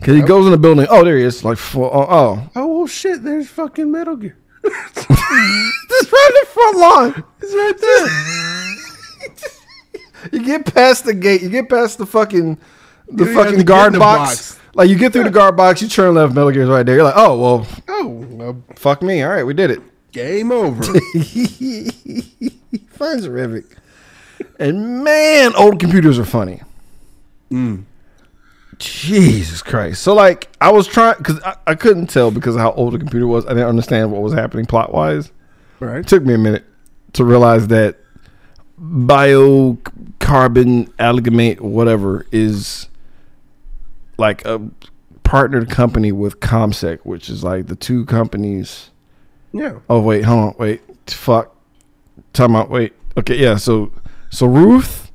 Cause he goes in the building. Oh, there he is. Like, oh, oh, Oh well, shit! There's fucking Metal Gear. just right in the front lawn. It's right there. You get past the gate. You get past the fucking the You don't have to fucking guard the box. box. Like you get through the guard box, you turn left. Metal Gear's right there. You're like, oh well, oh, well, fuck me. All right, we did it. Game over. Finds a Revik. And man, old computers are funny. Mm. Jesus Christ. So like I was trying because I, I couldn't tell because of how old the computer was. I didn't understand what was happening plot wise. right. It took me a minute to realize that biocarbon amalgamate whatever is like a partnered company with ConSec, which is like the two companies. Yeah. Oh wait, hold on, wait, fuck, time out, wait. Okay, yeah, so so Ruth,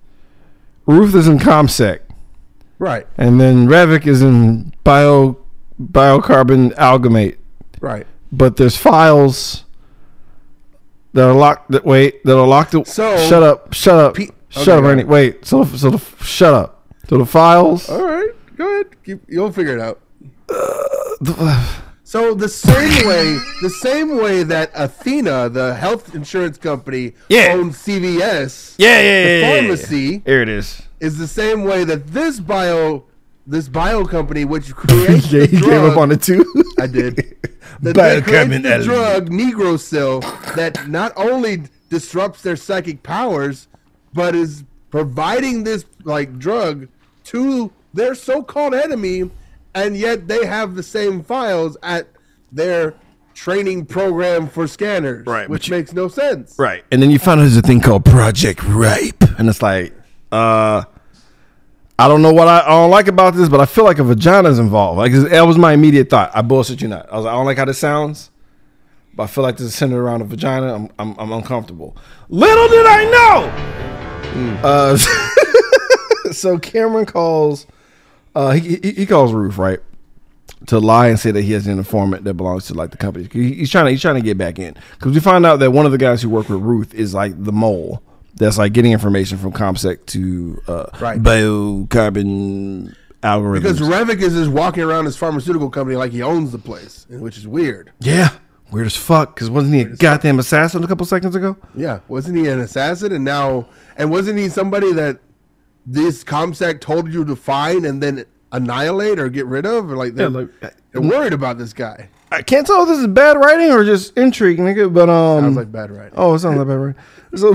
Ruth is in ConSec, Right. and then Revik is in bio biocarbon amalgamate Right. but there's files that are locked. That wait, that are locked. So- shut up, shut up, shut okay, up, Randy. Wait, so so the, shut up. So the files. All right. Go ahead. Keep, you'll figure it out. Uh, the- So the same way, the same way that Aetna, the health insurance company, Yeah. owns CVS, yeah, yeah, the yeah, yeah, yeah. pharmacy Here it is. is the same way that this bio, this bio company, which creates yeah, the he drug, gave up on it too. I did. That Bio they the drug Negro Cell that not only disrupts their psychic powers, but is providing this like drug to their so-called enemy, and yet they have the same files at their training program for scanners, Right, Which you- makes no sense. Right, and then you found out there's a thing called Project Rape, and it's like, uh. I don't know what I, I don't like about this, but I feel like a vagina is involved. Like that was my immediate thought. I bullshit you not. I was like, I don't like how this sounds, but I feel like this is centered around a vagina. I'm I'm, I'm uncomfortable. Little did I know. Uh, so Cameron calls. Uh, he, he he calls Ruth right to lie and say that he has an informant that belongs to like the company. He- He's trying to he's trying to get back in because we find out that one of the guys who work with Ruth is like the mole that's like getting information from ConSec to uh, Right. biocarbon algorithms. Because Revik is just walking around his pharmaceutical company like he owns the place, which is weird. yeah, weird as fuck. Because wasn't he a goddamn assassin a couple seconds ago? Yeah, wasn't he an assassin? And now, and wasn't he somebody that this ConSec told you to find and then annihilate or get rid of? Or like they're, like- they're worried about this guy. I can't tell if this is bad writing or just intrigue, nigga. But um, Sounds like bad writing. oh, it sounds like bad writing. So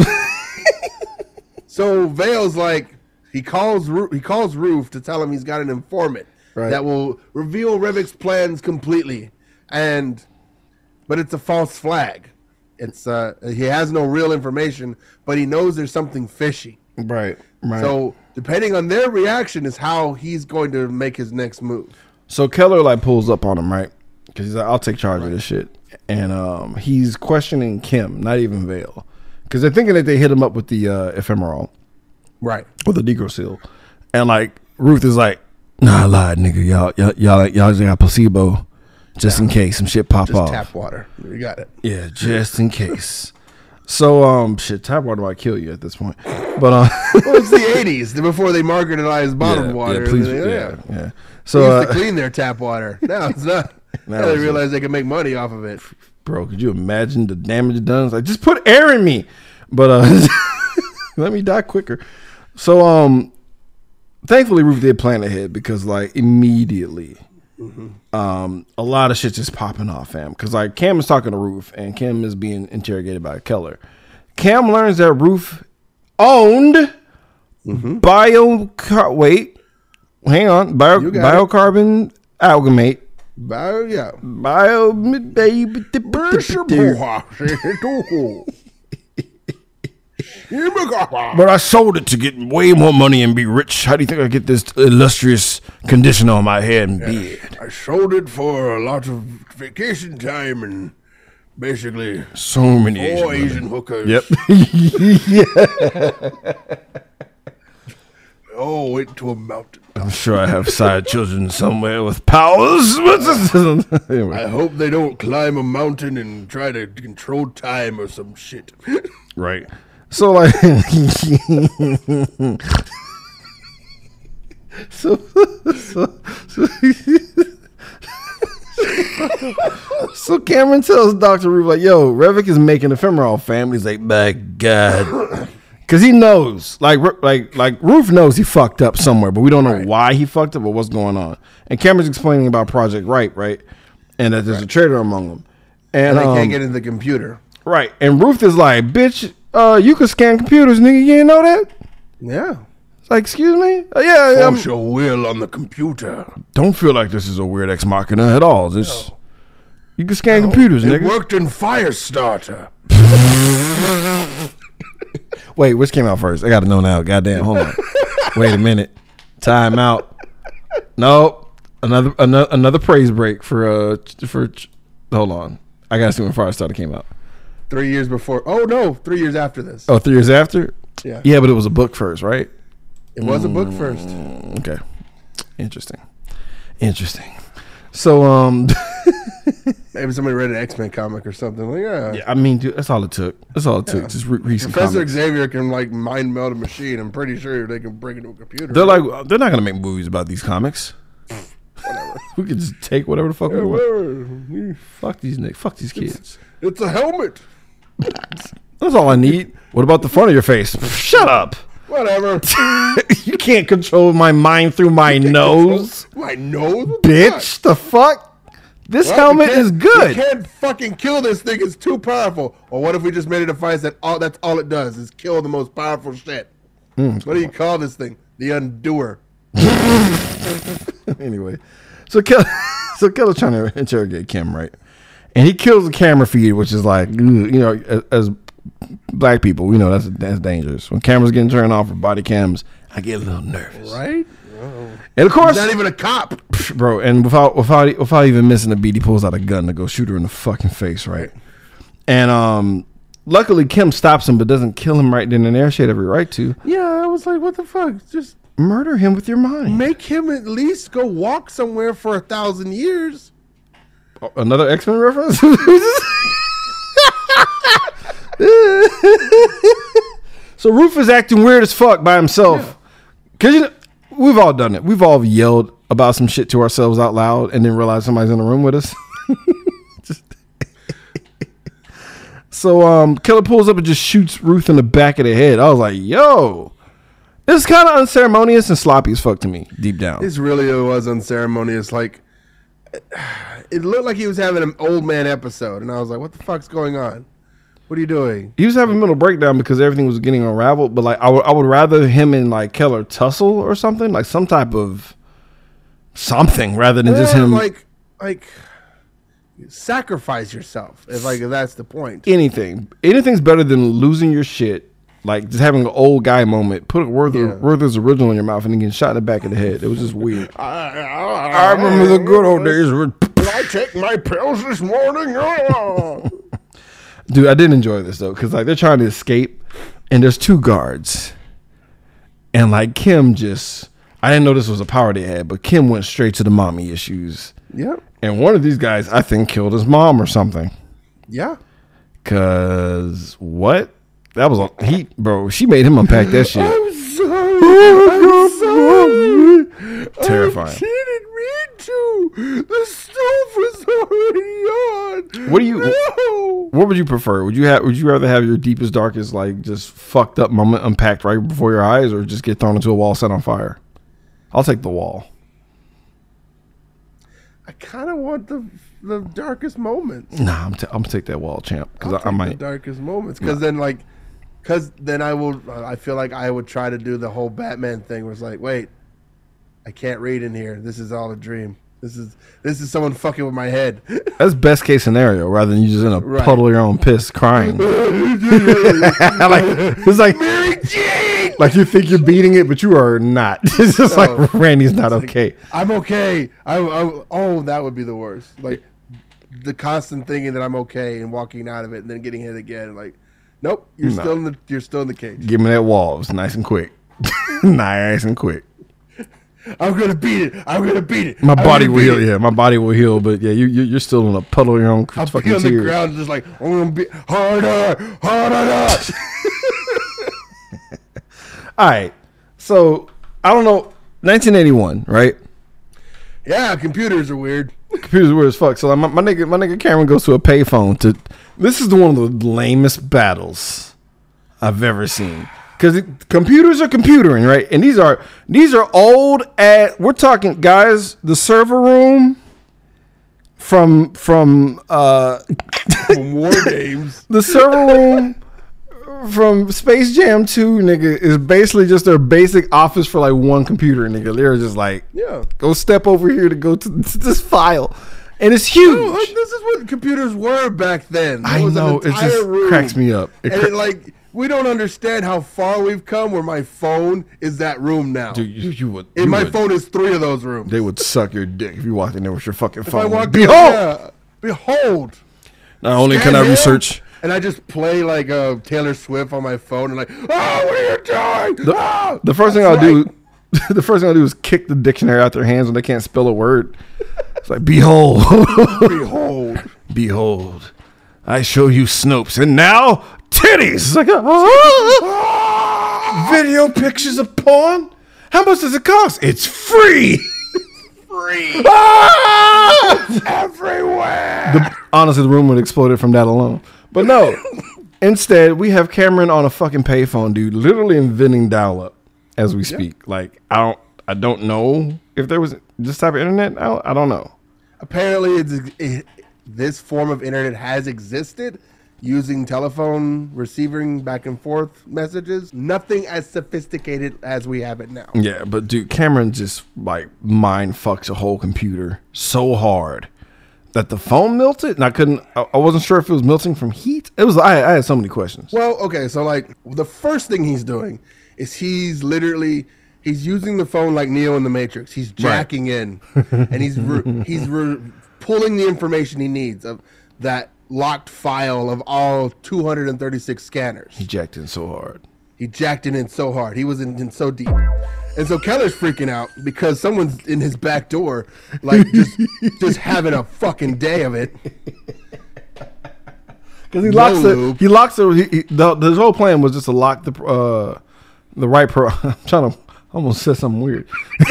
So Vale's like he calls he calls Roof to tell him he's got an informant Right. that will reveal Revik's plans completely, and but it's a false flag. It's uh he has no real information, but he knows there's something fishy. right, right. So depending on their reaction is how he's going to make his next move. So Keller like pulls up on him, right? Because he's like, "I'll take charge of this shit," and um, he's questioning Kim, not even Vale, because they're thinking that they hit him up with the uh, Ephemerol Right. or the Negro seal, and like Ruth is like, "Nah, I lied, nigga. Y'all, y'all, y'all, y'all just got placebo, just in case some shit pop Just off. tap water. You got it. Yeah, just in case." So um, shit, tap water might kill you at this point, but uh, Well, it's the '80s, before they marginalized bottled yeah, water. yeah, please, They- yeah, yeah. They So used uh, to clean their tap water. Now it's not. Now now they realize they can make money off of it. bro, could you imagine the damage done? It's like just put air in me, but uh, let me die quicker. So um, thankfully Ruth did plan ahead because like immediately, um, a lot of shit just popping off, fam. Because like Cam is talking to Ruth and Cam is being interrogated by Keller. Cam learns that Ruth owned bio. Wait, hang on, bio, got it. biocarbon amalgamate Bio, yeah. Bio baby. But I sold it to get way more money and be rich. How do you think I get this illustrious condition on my head and beard? I sold it for a lot of vacation time and basically So many Asian four women. Asian hookers. Yep. Oh, went to a mountain. I'm sure I have side children somewhere with powers. anyway, I hope they don't climb a mountain and try to control time or some shit. right. So like so so so, so Cameron tells Dr. Ruth like, yo, Revik is making Ephemerol family. He's like, my God. Cause he knows, like, like, like Ruth knows he fucked up somewhere, but we don't know why he fucked up or what's going on. And Cameron's explaining about Project Right, right, and that there's a traitor among them, and they um, can't get in the computer. Right. And Ruth is like, bitch, uh, you can scan computers, nigga. You didn't know that? Yeah. It's like, excuse me? Uh, yeah, Force your will on the computer. don't feel like this is a weird ex machina at all. Just you can scan computers, It nigga. worked in Firestarter. Wait, which came out first? I gotta know now. Goddamn, hold on. Wait a minute. Time out. Nope. Another another another praise break for uh for hold on. I gotta see when Firestarter came out. Three years before. Oh, no. Three years after this. Oh, three years after? Yeah. Yeah, but it was a book first, right? It was a book first. Okay. Interesting. Interesting. So um Maybe somebody read an X Men comic or something. Like, yeah. Yeah, I mean, dude, that's all it took. That's all it took. Just re- read some Professor comics. Xavier can like mind meld a machine. I'm pretty sure they can bring it to a computer. They're like, they're not gonna make movies about these comics. Whatever. we could just take whatever the fuck we want. Fuck these niggas. Fuck these kids. It's a helmet. That's all I need. What about the front of your face? Shut up. Whatever. you can't control my mind through my nose, My nose, What the bitch. The fuck? This Well, helmet can't- is good. Can't fucking kill this thing. It's too powerful. Or what if we just made a device that all that's all it does is kill the most powerful shit? Hmm. What do you call this thing? The Undoer. anyway, so Kel- so Keller's trying to interrogate Kim, right? And he kills the camera feed, which is like, you know, as, as black people, you know that's that's dangerous. When cameras getting turned off or body cams, I get a little nervous. Right? And of course, He's not even a cop. bro, and without without without even missing a beat, he pulls out a gun to go shoot her in the fucking face, right? And um, luckily Kim stops him, but doesn't kill him right then and there. She had every right to Yeah, I was like, what the fuck? Just murder him with your mind. make him at least go walk somewhere for a thousand years. Another X Men reference. so Roof is acting weird as fuck by himself. Cause you know, we've all done it. We've all yelled about some shit to ourselves out loud and then realize somebody's in the room with us. So um, Killer pulls up and just shoots Ruth in the back of the head. I was like, "Yo, this is kind of unceremonious and sloppy as fuck to me, deep down." This really was unceremonious. Like, it looked like he was having an old man episode, and I was like, what the fuck's going on? What are you doing? he was having a mental breakdown because everything was getting unraveled. But like, I would I would rather him and like Keller tussle or something, like some type of something, rather than just him like, like, sacrifice yourself. If like if that's the point. anything. Anything's better than losing your shit. Like just having an old guy moment. Put a Werther Yeah. Werther's original in your mouth and then getting shot in the back of the head. It was just weird. I, I remember the good old days. where- I take my pills this morning. Oh. Dude, I did enjoy this though, because like they're trying to escape, and there's two guards, and like Kim just, I didn't know this was a power they had, but Kim went straight to the mommy issues, yep. and one of these guys I think killed his mom or something. Yeah. Cause what? That was a he, bro. She made him unpack that shit. I'm sorry. I'm sorry. Terrifying. She didn't mean to. The stove was already on. What do you- No. What would you prefer? Would you have? Would you rather have your deepest, darkest, like just fucked up moment unpacked right before your eyes, or just get thrown into a wall set on fire? I'll take the wall. I kind of want the the darkest moments. Nah, I'm, t- I'm gonna take that wall, champ, because I, I might. the darkest moments because then like, because then I will. I feel like I would try to do the whole Batman thing, where it's like, wait, I can't read in here. This is all a dream. This is this is someone fucking with my head. That's best case scenario, rather than you just in a Right. puddle of your own piss crying. like it's like like you think you're beating it, but you are not. It's just No. like Randy's not okay. I'm okay. I, I oh that would be the worst. Like the constant thinking that I'm okay and walking out of it and then getting hit again. Like, nope, you're No. still in the you're still in the cage. Give me that wall. It's nice and quick. nice and quick. I'm gonna beat it. I'm gonna beat it. My I'm body will heal. it. Yeah, my body will heal. But yeah, you, you you're still in a puddle of your own I'll fucking on the tears. ground just like oh, I'm gonna be harder, harder. All right. So I don't know. 1981, right? yeah, computers are weird. Computers weird as fuck. So my, my nigga, my nigga Cameron goes to a payphone to. This is the one of the lamest battles I've ever seen. Because computers are computering, right? And these are these are old at. We're talking guys. The server room from from uh From war games. the server room from Space Jam 2, nigga, is basically just their basic office for like one computer, nigga. They're just like, Yeah. go step over here to go to this file. And it's huge. No, like, this is what computers were back then. There I know, it just room. cracks me up. It and cra- it, like we don't understand how far we've come. Where my phone is that room now. Dude, you, you would. and you my would- phone is three of those rooms. They would suck your dick if you walked in there with your fucking if I phone. walk Behold! yeah, behold. Not only can I research. And I just play like uh, Taylor Swift on my phone and like, oh, what are you doing? The, Ah!" the first thing That's I'll right. do, the first thing I'll do is kick the dictionary out their hands when they can't spell a word. It's like, behold, Behold. behold, I show you Snopes, and now titties. It's like, ah, video pictures of porn. How much does it cost? It's free. Free Ah! everywhere. The- honestly, the room would explode from that alone. But no, instead, we have Cameron on a fucking payphone, dude, literally inventing dial-up as we speak. Like, I don't, I don't know if there was this type of internet. I don't, I don't know. Apparently, it's, it, this form of internet has existed using telephone receiving back and forth messages. Nothing as sophisticated as we have it now. Yeah, but dude, Cameron just like mind fucks a whole computer so hard that the phone melted, and I couldn't. I, I wasn't sure if it was melting from heat. It was. I, I had so many questions. Well, okay, so like the first thing he's doing is he's literally he's using the phone like Neo in the Matrix. He's jacking in, and he's re- he's re- pulling the information he needs of that locked file of all 236 scanners. He jacked in so hard. He jacked it in so hard. He was in, in so deep. And so Keller's freaking out because someone's in his back door, like just just having a fucking day of it. Because he No locks it. He locks it. He, he, the, his whole plan was just to lock the uh, the right pro. I'm trying to almost said something weird.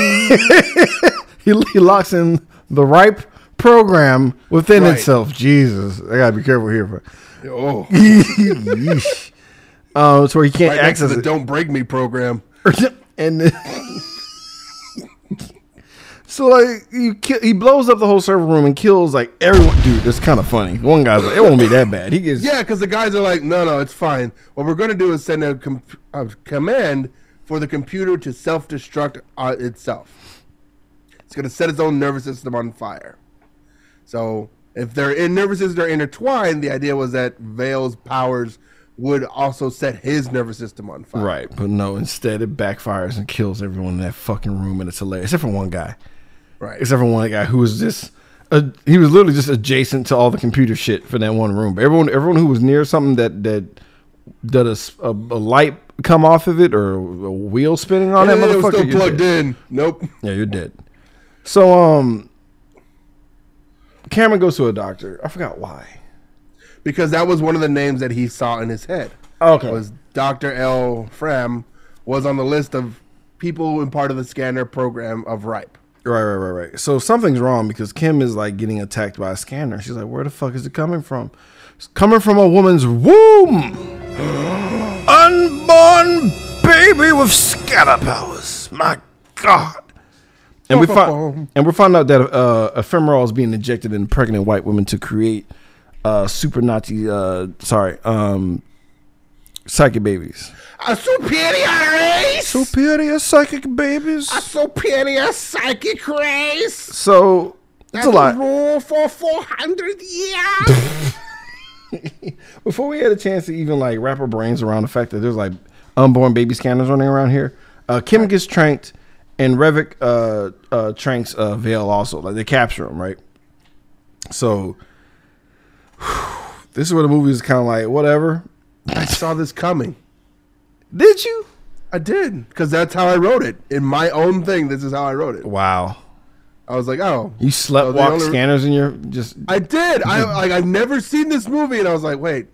he, he locks in the right program within Right. itself. Jesus, I gotta be careful here. But Oh, Yeesh. uh, it's where he can't right access the it. "Don't Break Me" program. and then- so like he ki- he blows up the whole server room and kills like everyone. Dude, that's kind of funny. One guy's like, it won't be that bad. He gets Yeah, because the guys are like, no, no, it's fine. What we're going to do is send a, com- a command for the computer to self destruct uh, itself. It's going to set its own nervous system on fire. So if their in nervous systems are intertwined, the idea was that Vale's powers would also set his nervous system on fire. Right, but no, instead it backfires and kills everyone in that fucking room, and it's hilarious. Except for one guy. Right. Except for one guy who was just, uh, he was literally just adjacent to all the computer shit for that one room. But everyone, everyone who was near something that that did a light come off of it or a wheel spinning on And that it was motherfucker, still plugged dead. in. Nope. Yeah, you're dead. So, um, Cameron goes to a doctor. I forgot why. Because that was one of the names that he saw in his head. Okay. Was Dr. L. Fram was on the list of people in part of the scanner program of RIPE. Right, right, right, right. So something's wrong because Kim is like getting attacked by a scanner. She's like, "Where the fuck is it coming from? It's coming from a woman's womb, unborn baby with scatter powers. My God!" And we find and we find out that uh, Ephemerol is being injected in pregnant white women to create uh, super Nazi, uh, sorry, um, psychic babies. A superior race? Superior psychic babies. A superior psychic race. So that's a lot. Rule for 400 years. Before we had a chance to even like wrap our brains around the fact that there's like unborn baby scanners running around here, uh, Kim gets tranked and Revik uh, uh, tranks uh, Vale also. Like they capture him, right? So this is where the movie is kind of like whatever. I saw this coming. Did you? I did because that's how I wrote it in my own thing. This is how I wrote it. Wow. I was like, oh, You slept Oh, walk only- scanners in your just. I did. I like I've never seen this movie, and I was like, wait,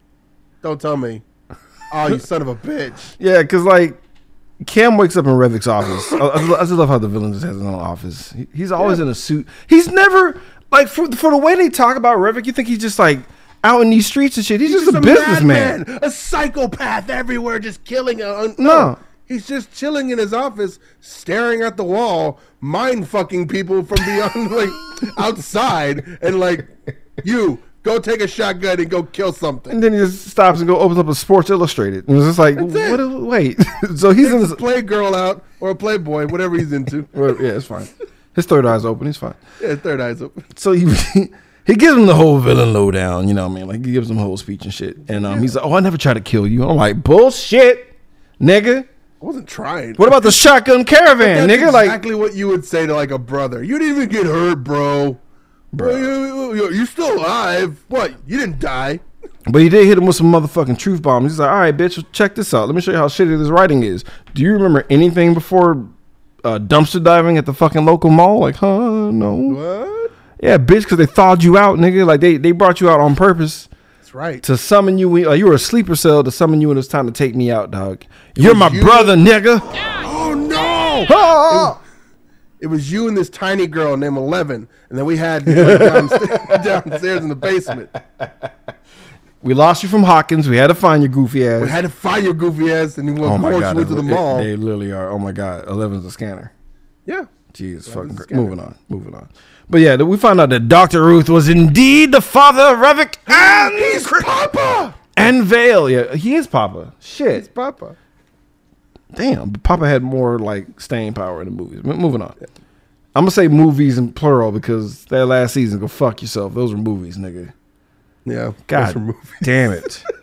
don't tell me. Oh, you son of a bitch! Yeah, because like Cam wakes up in Revik's office. I, I just- love how the villain just has his own office. He- he's always in a suit. He's never like for for the way they talk about Revik, you think he's just like out in these streets and shit. He's, just, a, businessman. madman, a psychopath everywhere, just killing. A, un- No. he's just chilling in his office, staring at the wall, mind fucking people from beyond, like outside, and like you go take a shotgun and go kill something. And then he just stops and go opens up a Sports Illustrated. And it's just like, That's? Wait. so he's in this. playgirl out or a playboy, whatever he's into. well, yeah, it's fine. His third eye's open. He's fine. Yeah, third eyes open. so he he gives him the whole villain lowdown, you know what I mean? Like he gives him a whole speech and shit. And um, he's like, "Oh, I never tried to kill you." I'm like, "Bullshit, nigga." I wasn't trying. What about the shotgun caravan, nigga? Like, exactly what you would say to like a brother. You didn't even get hurt, bro. Bro, you, you, you still alive? What? You didn't die? but he did hit him with some motherfucking truth bombs. He's like, "All right, bitch, check this out. Let me show you how shitty this writing is. Do you remember anything before uh, dumpster diving at the fucking local mall? Like, huh? No. What? Yeah, bitch, because they thawed you out, nigga. Like they they brought you out on purpose." That's right. to summon you. Like you were a sleeper cell to summon you when it's time to take me out, dog. You're my you- brother, nigga. Oh no! Ah! It was you and this tiny girl named Eleven, and then we had you like, downstairs, downstairs in the basement. We lost you from Hawkins. We had to find your goofy ass. We had to find your goofy ass, and we oh of my god, went to the they- mall. They, literally are. Oh my god, Eleven's a scanner. yeah. Jeez, fucking cra- scanner. moving on, moving on. But yeah, we found out that Doctor Ruth was indeed the father of Revik and He's Papa. and Vale. Yeah, he is Papa. Shit, he's Papa. damn. Papa had more like staying power in the movies. Moving on. I'm gonna say movies in plural because that last season, go fuck yourself. Those were movies, nigga. Yeah. those God movies. damn it.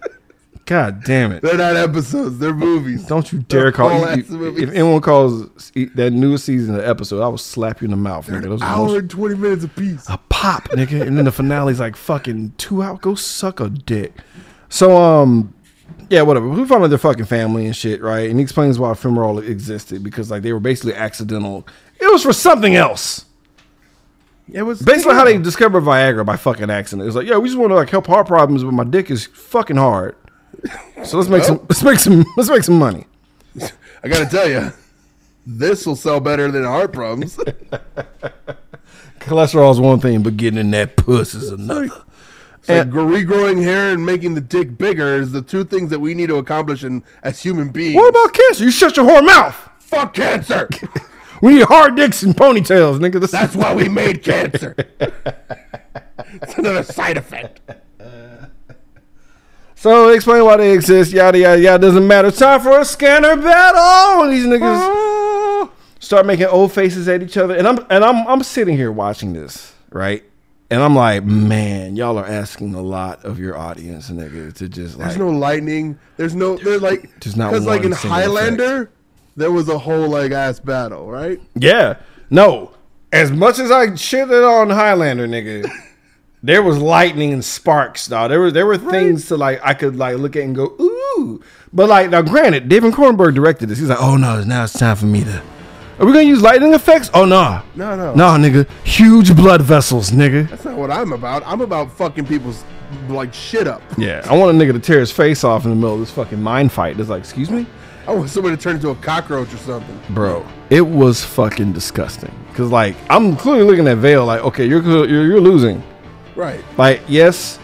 God damn it. They're not episodes. They're movies. Don't you dare They're call you, movies. if anyone calls that new season an episode, I will slap you in the mouth, nigga. Those the Hour and twenty minutes apiece. a pop, nigga. And then the finale's like fucking two out. Go suck a dick. So um yeah, whatever. We found out their fucking family and shit, right? And he explains why Femoral existed because like they were basically accidental. It was for something else. It was Basically, how they discovered Viagra by fucking accident. It was like, yeah, we just want to like help heart problems, but my dick is fucking hard. So let's make some let's make some let's make some money. I gotta tell you, this will sell better than heart problems. Cholesterol is one thing, but getting in that puss is another. Like regrowing hair and making the dick bigger is the two things that we need to accomplish in, as human beings. What about cancer? You shut your whore mouth. fuck cancer? We need hard dicks and ponytails, nigga. This That's why we made cancer. it's another side effect. So explain why they exist. Yada yada yada. Doesn't matter. It's time for a scanner battle. And these niggas ah. start making old faces at each other, and I'm and I'm I'm sitting here watching this right, and I'm like, man, y'all are asking a lot of your audience, nigga, to just like There's no lightning. There's no. There's like There's not because like in Highlander, there was a whole like ass battle, right? Yeah. No. As much as I shitted on Highlander, nigga, there was lightning and sparks, dog. There were there were things to like I could like look at and go, ooh. But like now granted, David Cronenberg directed this. He's like, oh no, now it's time for me to Are we gonna use lightning effects? Oh no. No, no. No, nigga. Huge blood vessels, nigga. That's not what I'm about. I'm about fucking people's like shit up. Yeah. I want a nigga to tear his face off in the middle of this fucking mind fight. It's like, excuse me? I want somebody to turn into a cockroach or something. bro it was fucking disgusting because like i'm clearly looking at Vale like okay you're you're, you're losing Right. like yes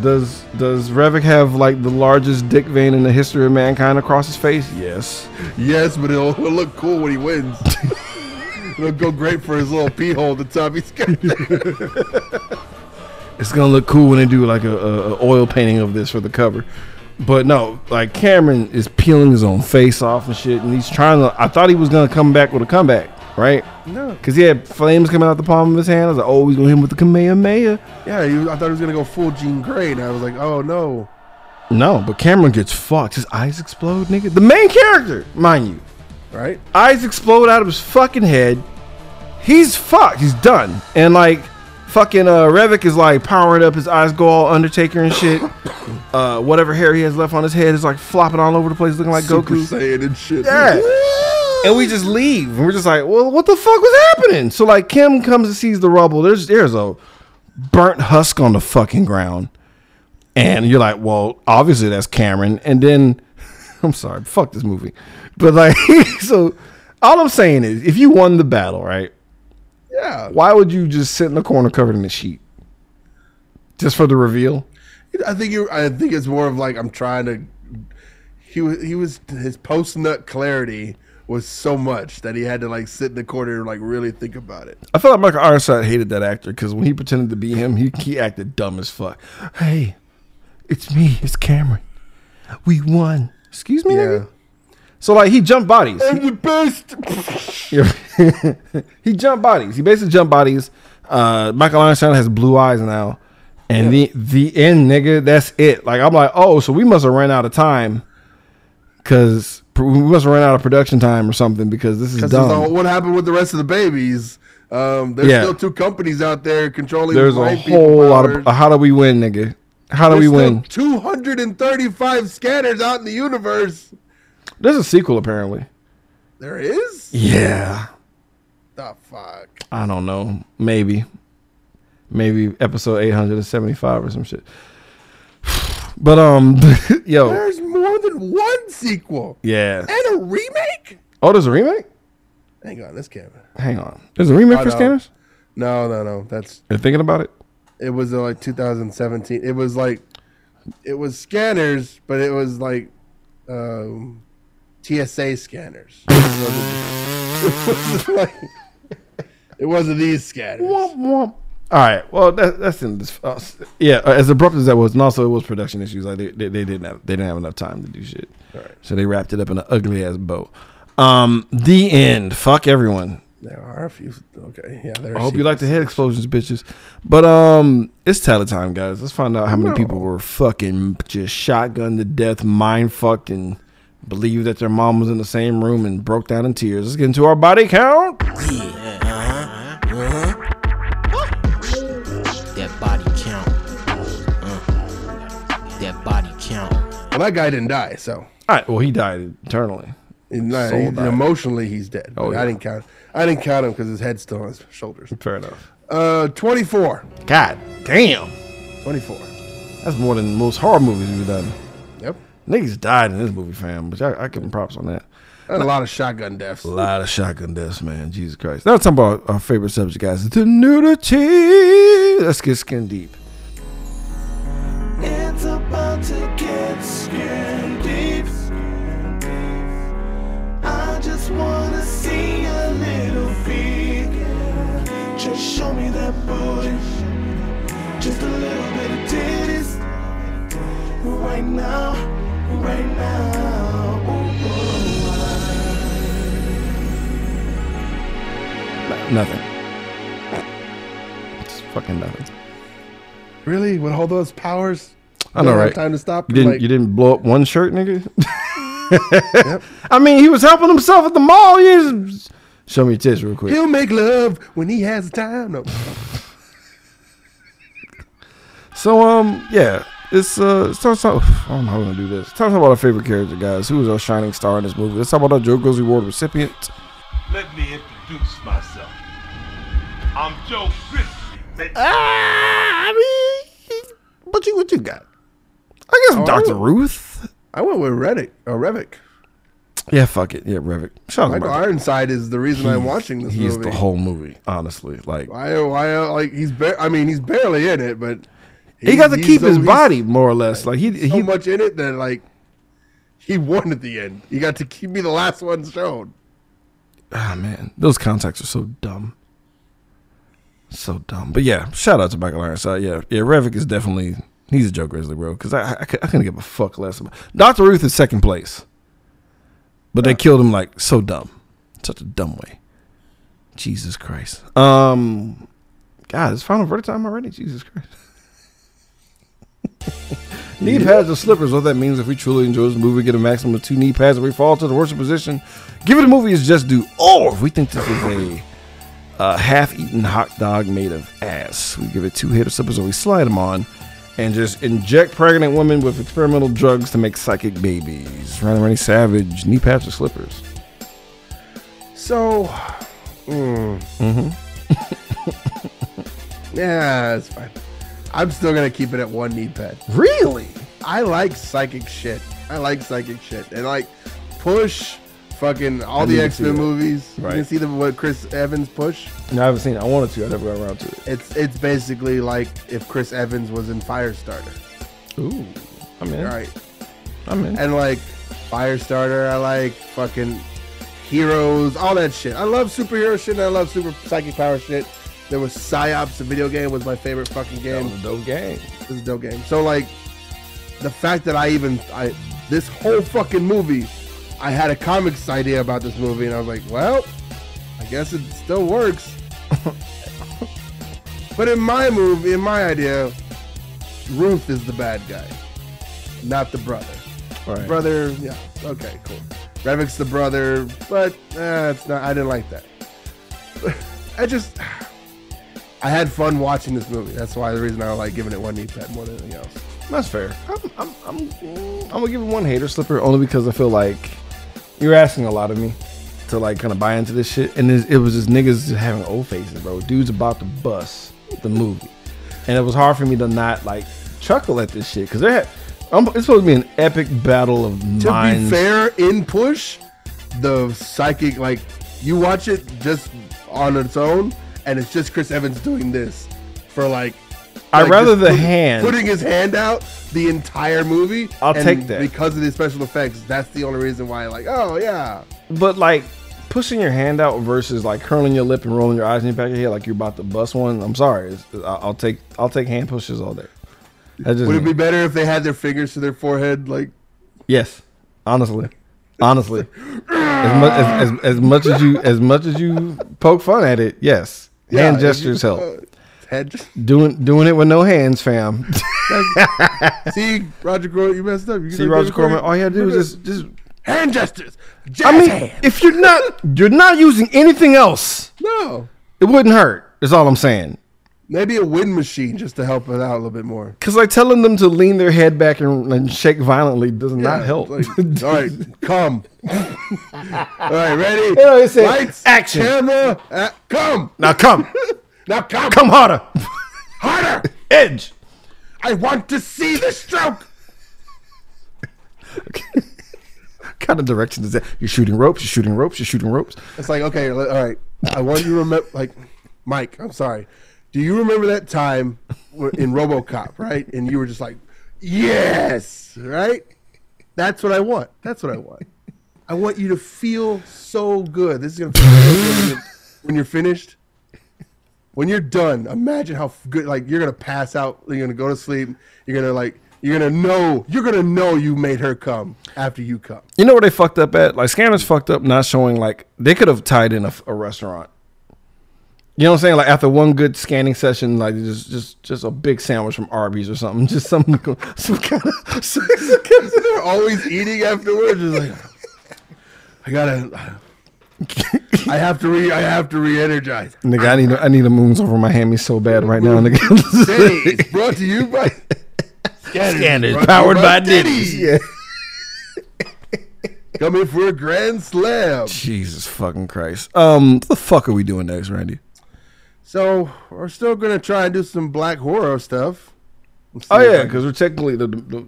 does does Revik have like the largest dick vein in the history of mankind across his face yes Yes, but it'll, it'll look cool when he wins. it'll go great for his little pee hole the top he's got. it's gonna look cool when they do like a, a, a oil painting of this for the cover but no, like Cameron is peeling his own face off and shit, and he's trying to. I thought he was gonna come back with a comeback, right? No. Because he had flames coming out the palm of his hand. I was like, oh, he's gonna hit him with the Kamehameha. Yeah, he, I thought he was gonna go full Jean Grey, and I was like, oh no. No, but Cameron gets fucked. His eyes explode, nigga. The main character, mind you, Right? eyes explode out of his fucking head. He's fucked. He's done. And like, fucking uh, Revik is like powering up. His eyes go all Undertaker and shit. Uh, whatever hair he has left on his head is like flopping all over the place, looking like Super Goku. Saiyan and shit. Yeah. And we just leave. And we're just like, well, what the fuck was happening? So like Kim comes and sees the rubble. There's there's a burnt husk on the fucking ground. And you're like, well, obviously that's Cameron. And then I'm sorry, fuck this movie. But like so all I'm saying is if you won the battle, right? Yeah. Why would you just sit in the corner covered in a sheet? Just for the reveal? I think you. I think it's more of like I'm trying to. He was. He was. His post nut clarity was so much that he had to like sit in the corner and like really think about it. I feel like Michael Ironside hated that actor because when he pretended to be him, he, he acted dumb as fuck. Hey, it's me, it's Cameron. We won. Excuse me, Yeah. nigga? So like he jumped bodies. the best. Yeah. he jumped bodies. He basically jumped bodies. Uh, Michael Ironside has blue eyes now, and the the end, nigga. That's it. Like I'm like, oh, so we must have ran out of time, because we must have ran out of production time or something because this is dumb. what happened with the rest of the babies? Um, there's Yeah. still two companies out there controlling. There's a whole lot of how do we win, nigga? How do There's we win? 235 scanners out in the universe. There's a sequel apparently. There is. Yeah. The fuck. I don't know. Maybe. Maybe episode 875 or some shit. But um yo, There's more than one sequel yeah. and a remake. Oh, there's a remake? Hang on, this camera. Hang on. There's a remake I for know. Scanners? No, no, no. That's You're thinking about it? it was uh, like 2017. It was like it was scanners, but it was like um, TSA scanners. it, wasn't like, it wasn't these scanners. Womp, womp. All right. Well, that, that's in this. Uh, yeah, uh, as abrupt as that was, and also it was production issues. Like they, they, they didn't have they didn't have enough time to do shit. Right. So they wrapped it up in an ugly ass bow. Um, the end. Fuck everyone. There are a few. Okay, yeah. There. I hope you like the head explosions, bitches. But um, it's tally time, guys. Let's find out how many No. people were fucking just shotgunned to death, mind fucked, and believed that their mom was in the same room and broke down in tears. Let's get into our body count. That Well, that guy didn't die, so All right. Well, he died eternally. not- he- died. emotionally he's dead. Oh, yeah. I didn't count. I didn't count him because his head's still on his shoulders. Fair enough. Uh, 24. God damn. 24. That's more than most horror movies we've done. Yep. Niggas died in this movie, fam. But I, I give them props on that. And a lot of shotgun deaths. A lot of shotgun deaths, man. Jesus Christ. Now let's talk about our favorite subject, guys. The nudity. Let's get skin deep. Right now, right now. Ooh, Nothing. It's fucking nothing. Really? With all those powers? I know, right? Time to stop. You didn't. Like, you didn't blow up one shirt, nigga. I mean, he was helping himself at the mall. You just show me your tits real quick. He'll make love when he has time. No. So um yeah, it's uh it's time, time, I don't know how we're gonna do this. Time to talk about our favorite character, guys. Who was our shining star in this movie? Let's talk about our Joe Goes Award recipient. Let me introduce myself. I'm Joe Grizzly. bitch. Ah, I mean, what you what you got? I guess Oh, Doctor Ruth. I went with Reddick. Or Revik. Yeah, fuck it. Yeah, Revit. Shout out Michael Michael. Ironside is the reason I'm watching this He's movie. the whole movie, honestly. Like Why? Why? uh, Like he's. Ba- I mean, he's barely in it, but he got to keep so- his body more or less. Like he So he much in it that like he won at the end. He got to keep me the last one shown. ah man, those contacts are so dumb. So dumb. But yeah, shout out to Michael Ironside. Yeah, yeah, Revik is definitely He's a Joe Grizzly, bro. Because I, I, I couldn't give a fuck less about. Doctor Ruth is second place, but they killed him like so dumb, such a dumb way. Jesus Christ. Um, God, it's final verdict time already. Jesus Christ. Knee pads or slippers. What that means if we truly enjoy this movie, we get a maximum of two knee pads. If we fall to the worst position, give it a movie is just due. Or if we think this is a uh, half-eaten hot dog made of ass, we give it two hater slippers or we slide them on. And just inject pregnant women with experimental drugs to make psychic babies. Running Randy Savage, knee pads or slippers. So, mm, Mm-hmm. yeah, it's fine. I'm still gonna keep it at one knee pad. Really? I like psychic shit. I like psychic shit, and like push, fucking all the X Men movies. You Right. can see the what Chris Evans push. No, I haven't seen it. I wanted to. I never got around to it. It's it's basically like if Chris Evans was in Firestarter. Ooh, I'm in. Right. I'm in. and like Firestarter, I like fucking heroes, all that shit. I love superhero shit. and I love super psychic power shit. There was Psi-Ops, the video game, was my favorite fucking game. That was a dope game. This is a dope game. So like, the fact that I even I this whole fucking movie, I had a comics idea about this movie, and I was like, well, I guess it still works. but in my movie, in my idea, Ruth is the bad guy, not the brother. Right. Brother, yeah, okay, cool. Revik's the brother, but uh, it's not. I didn't like that. I just, I had fun watching this movie. That's why the reason I like giving it one knee pet more than anything else. That's fair. I'm, I'm, I'm, I'm gonna give it one hater slipper only because I feel like you're asking a lot of me to like kind of buy into this shit, and it, was just niggas just having old faces, bro. Dude's about to bust the movie, and it was hard for me to not like chuckle at this shit because they had. Um, it's supposed to be an epic battle of To minds. be fair, in push, the psychic like you watch it just on its own, and it's just Chris Evans doing this for like. I'd like, rather the put- hand. putting his hand out the entire movie. I'll and take that. because of the special effects. That's the only reason why. Like, oh yeah, But like pushing your hand out versus like curling your lip and rolling your eyes in the back of your head like you're about to bust one. I'm sorry. I- I'll take I'll take hand pushes all day. Would it be better if they had their fingers to their forehead? Like, yes. Honestly, honestly, as much as, as, as much as you as much as you poke fun at it, yes, hand gestures help. uh, head. Doing doing it with no hands, fam. See, Roger Corman, you messed up. You See, Roger Corman, all you had to do was just just. hand gestures. Jazz I mean, hand. if you're not you're not using anything else, no, it wouldn't hurt. Is all I'm saying. Maybe a wind machine just to help it out a little bit more. Because like telling them to lean their head back and, and shake violently does not help. like, all right, come. all right, ready? You know, Lights, action. camera, uh, come. now come, Now come. come harder, harder. edge. I want to see the stroke. okay. kind of direction is that? You're shooting ropes. You're shooting ropes. You're shooting ropes. It's like, okay, all right. I want you to remember, like, Mike, I'm sorry. Do you remember that time in Robocop, right? And you were just like, yes, right? That's what I want. That's what I want. I want you to feel so good. This is to feel so good when you're- finished. When you're done, imagine how good, like, you're to pass out. You're to go to sleep. You're to, like, you're to know, you're to know you made her come after you come. You know where they fucked up at? Like scanners fucked up not showing like they could have tied in a, a restaurant. You know what I'm saying? Like after one good scanning session, like just just just a big sandwich from Arby's or something. Just some some kind of some, some kind of- they're always eating afterwards. Just like I gotta, I have to re, I have to re-energize. Nigga, I need a, I need a moons over my hammy so bad right now, nigga. is brought to you by Scanners, Scanners brought to you powered by Diddy's. Diddy's. Coming for a grand slam. Jesus fucking Christ. Um, what the fuck are we doing next, Randy? So we're still gonna try and do some black horror stuff. Oh yeah, because we're technically the, the, the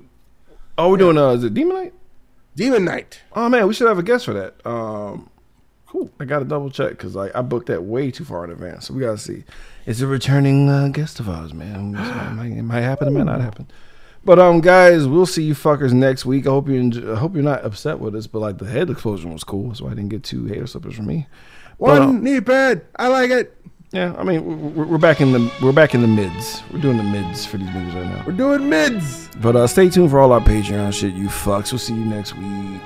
oh we're doing uh is it Demon Knight? Demon Knight. Oh man, we should have a guest for that. Um, cool. I got to double check because like I booked that way too far in advance, so we gotta see. It's a returning uh, guest of ours, man. It, might, it might happen, it might not happen. But um, guys, we'll see you fuckers next week. I hope you enjoy, I hope you're not upset with us, but like the head explosion was cool, so I didn't get two hater slippers from me. But, One um, knee pad. I like it. Yeah, I mean, we're, back in the we're back in the mids. We're doing the mids for these movies right now. We're doing mids. But uh, stay tuned for all our Patreon shit, you fucks. We'll see you next week.